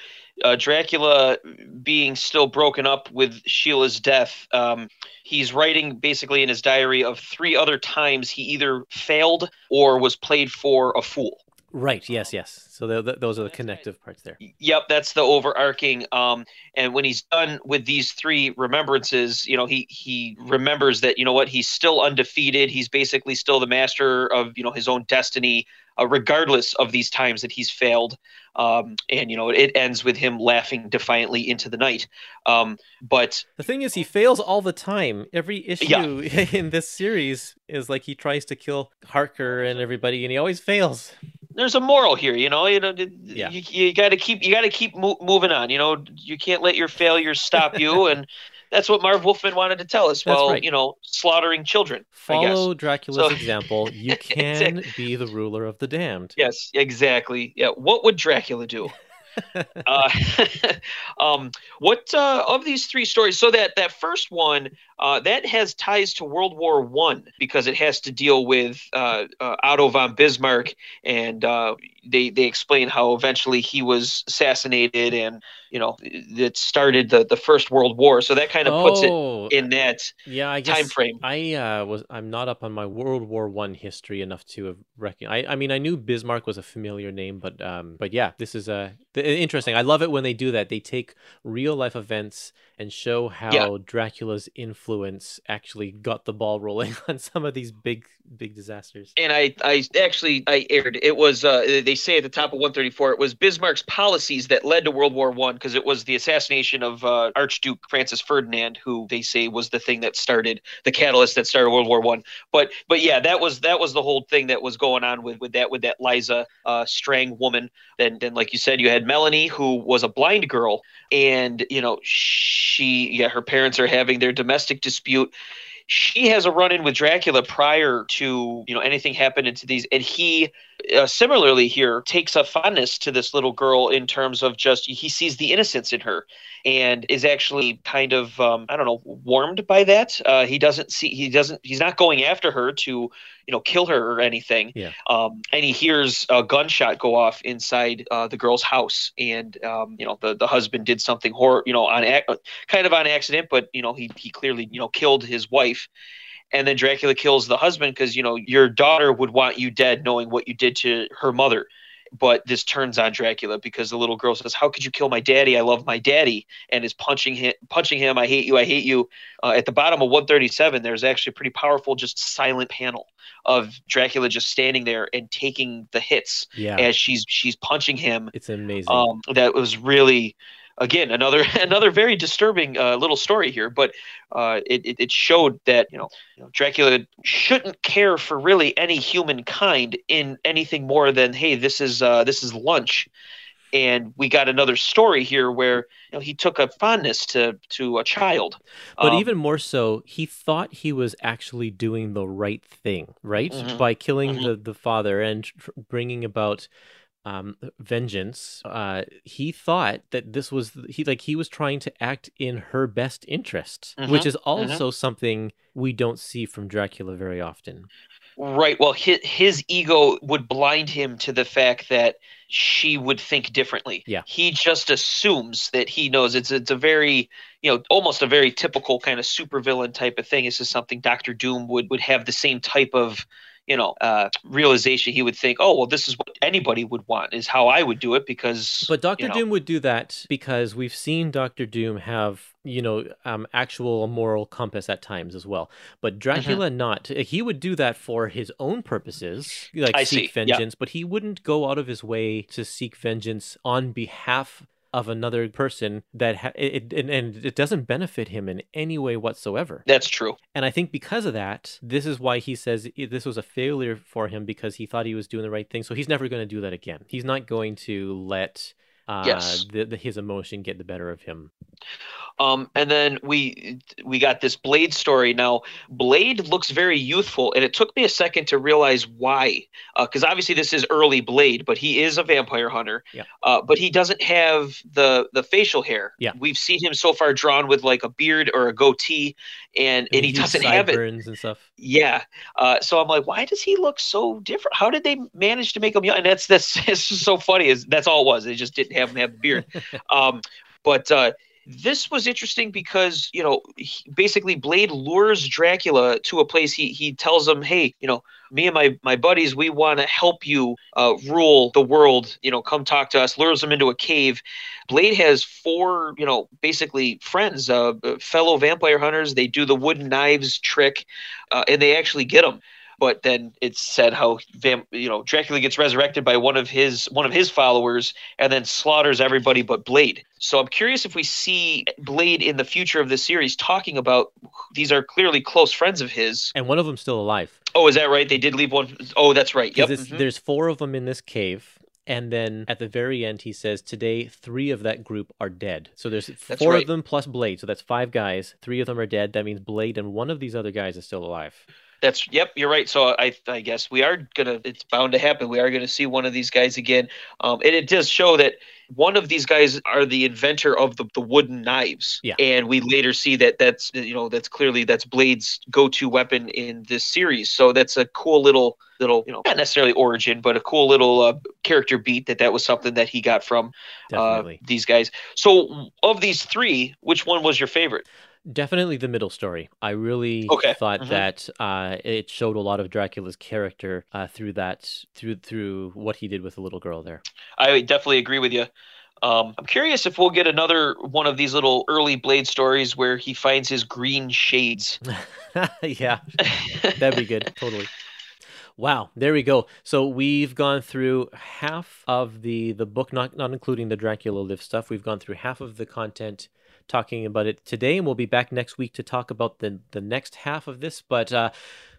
uh, Dracula being still broken up with Sheila's death, um, he's writing basically in his diary of three other times he either failed or was played for a fool. Right. Yes. Yes. So the, the, those are the connective right. parts there. Yep, that's the overarching. Um, and when he's done with these three remembrances, you know, he he remembers that you know what he's still undefeated. He's basically still the master of you know his own destiny, uh, regardless of these times that he's failed. Um, and you know, it ends with him laughing defiantly into the night. Um, but the thing is, he fails all the time. Every issue yeah. in this series is like he tries to kill Harker and everybody, and he always fails there's a moral here, you know. You know, yeah. you, you got to keep you got to keep mo- moving on. You know, you can't let your failures stop you, and that's what Marv Wolfman wanted to tell us. Well, right. you know, slaughtering children. Follow Dracula's so, example. You can exactly. be the ruler of the damned. Yes, exactly. Yeah. What would Dracula do? uh, um, what uh, of these three stories? So that that first one uh, that has ties to World War One because it has to deal with uh, uh, Otto von Bismarck, and uh, they they explain how eventually he was assassinated, and you know it started the the First World War. So that kind of puts oh, it in that yeah I time frame. I uh, was I'm not up on my World War One history enough to have recognized. I I mean I knew Bismarck was a familiar name, but um but yeah this is a interesting. I love it when they do that. They take real life events and show how yeah. Dracula's influence actually got the ball rolling on some of these big big disasters. And I I actually I aired it was uh, they say at the top of 134 it was Bismarck's policies that led to World War 1 because it was the assassination of uh, Archduke Francis Ferdinand who they say was the thing that started the catalyst that started World War 1. But but yeah, that was that was the whole thing that was going on with with that with that Liza uh, Strang woman. Then then like you said you had Melanie who was a blind girl and you know she yeah her parents are having their domestic dispute she has a run in with Dracula prior to you know anything happening to these, and he uh, similarly here takes a fondness to this little girl in terms of just he sees the innocence in her and is actually kind of um, I don't know warmed by that. Uh, he doesn't see he doesn't he's not going after her to you know kill her or anything. Yeah. Um, and he hears a gunshot go off inside uh, the girl's house, and um, you know the the husband did something horror you know on kind of on accident, but you know he he clearly you know killed his wife and then Dracula kills the husband because you know your daughter would want you dead, knowing what you did to her mother. But this turns on Dracula because the little girl says, "How could you kill my daddy? I love my daddy," and is punching him. Punching him. I hate you. I hate you. Uh, at the bottom of 137, there's actually a pretty powerful, just silent panel of Dracula just standing there and taking the hits yeah. as she's she's punching him. It's amazing. Um, that was really again another another very disturbing uh, little story here but uh, it, it, it showed that you know, you know dracula shouldn't care for really any humankind in anything more than hey this is uh, this is lunch and we got another story here where you know he took a fondness to to a child but um, even more so he thought he was actually doing the right thing right mm-hmm. by killing mm-hmm. the the father and bringing about um, vengeance uh, he thought that this was he like he was trying to act in her best interest mm-hmm. which is mm-hmm. also something we don't see from dracula very often Right. Well, his, his ego would blind him to the fact that she would think differently. Yeah. He just assumes that he knows it's it's a very you know almost a very typical kind of supervillain type of thing. This is something Doctor Doom would would have the same type of you know uh, realization he would think oh well this is what anybody would want is how i would do it because but dr you know, doom would do that because we've seen dr doom have you know um, actual moral compass at times as well but dracula mm-hmm. not he would do that for his own purposes like I seek see. vengeance yeah. but he wouldn't go out of his way to seek vengeance on behalf of another person that ha- it, it, and it doesn't benefit him in any way whatsoever. That's true. And I think because of that, this is why he says this was a failure for him because he thought he was doing the right thing. So he's never going to do that again. He's not going to let uh, yes. the, the, his emotion get the better of him. Um, and then we we got this Blade story. Now Blade looks very youthful, and it took me a second to realize why. Because uh, obviously this is early Blade, but he is a vampire hunter. Yeah. Uh, but he doesn't have the the facial hair. Yeah. We've seen him so far drawn with like a beard or a goatee, and and, and he doesn't have it. and stuff. Yeah. Uh, so I'm like, why does he look so different? How did they manage to make him young? And that's that's it's so funny. Is that's all it was. They just didn't have him have the beard. um, but uh, this was interesting because you know basically Blade lures Dracula to a place. He he tells him, "Hey, you know, me and my my buddies, we want to help you uh, rule the world. You know, come talk to us." Lures him into a cave. Blade has four, you know, basically friends, uh, fellow vampire hunters. They do the wooden knives trick, uh, and they actually get him but then it's said how Vam, you know Dracula gets resurrected by one of his one of his followers and then slaughters everybody but Blade. So I'm curious if we see Blade in the future of this series talking about these are clearly close friends of his, and one of them's still alive. Oh, is that right? They did leave one. Oh, that's right. Yep. Mm-hmm. There's four of them in this cave. And then at the very end, he says, Today, three of that group are dead. So there's that's four right. of them plus Blade. So that's five guys. Three of them are dead. That means Blade and one of these other guys is still alive. That's yep, you're right. So I I guess we are gonna it's bound to happen. We are gonna see one of these guys again. Um, and it does show that one of these guys are the inventor of the, the wooden knives. Yeah. And we later see that that's you know that's clearly that's Blade's go-to weapon in this series. So that's a cool little little you know not necessarily origin, but a cool little uh, character beat that that was something that he got from uh, these guys. So of these three, which one was your favorite? Definitely the middle story. I really okay. thought mm-hmm. that uh, it showed a lot of Dracula's character uh, through that through through what he did with the little girl there. I definitely agree with you. Um, I'm curious if we'll get another one of these little early Blade stories where he finds his green shades. yeah, that'd be good. totally. Wow, there we go. So we've gone through half of the the book, not not including the Dracula Live stuff. We've gone through half of the content talking about it today, and we'll be back next week to talk about the the next half of this. But uh,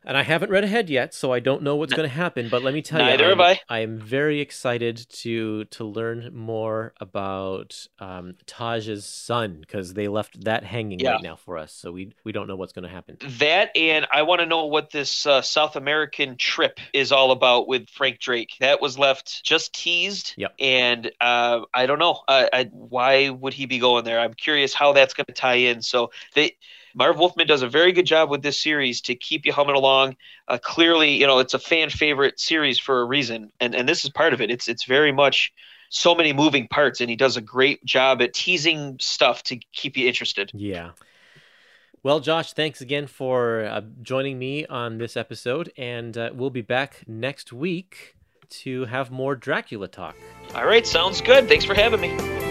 and I haven't read ahead yet, so I don't know what's going to happen. But let me tell Neither you, have I. I am very excited to to learn more about um, Taj's son because they left that hanging Yeah. right now for us. So we we don't know what's going to happen. That and I want to know what this uh, South American trip is all about with Frank Drake. That was left just teased. Yep. And uh, I don't know. Uh, I, why would he be going there? I'm curious how that's going to tie in. So they. Marv Wolfman does a very good job with this series to keep you humming along. Uh, clearly, you know it's a fan favorite series for a reason, and and this is part of it. It's it's very much so many moving parts, and he does a great job at teasing stuff to keep you interested. Yeah. Well, Josh, thanks again for uh, joining me on this episode, and uh, we'll be back next week to have more Dracula talk. All right, sounds good. Thanks for having me.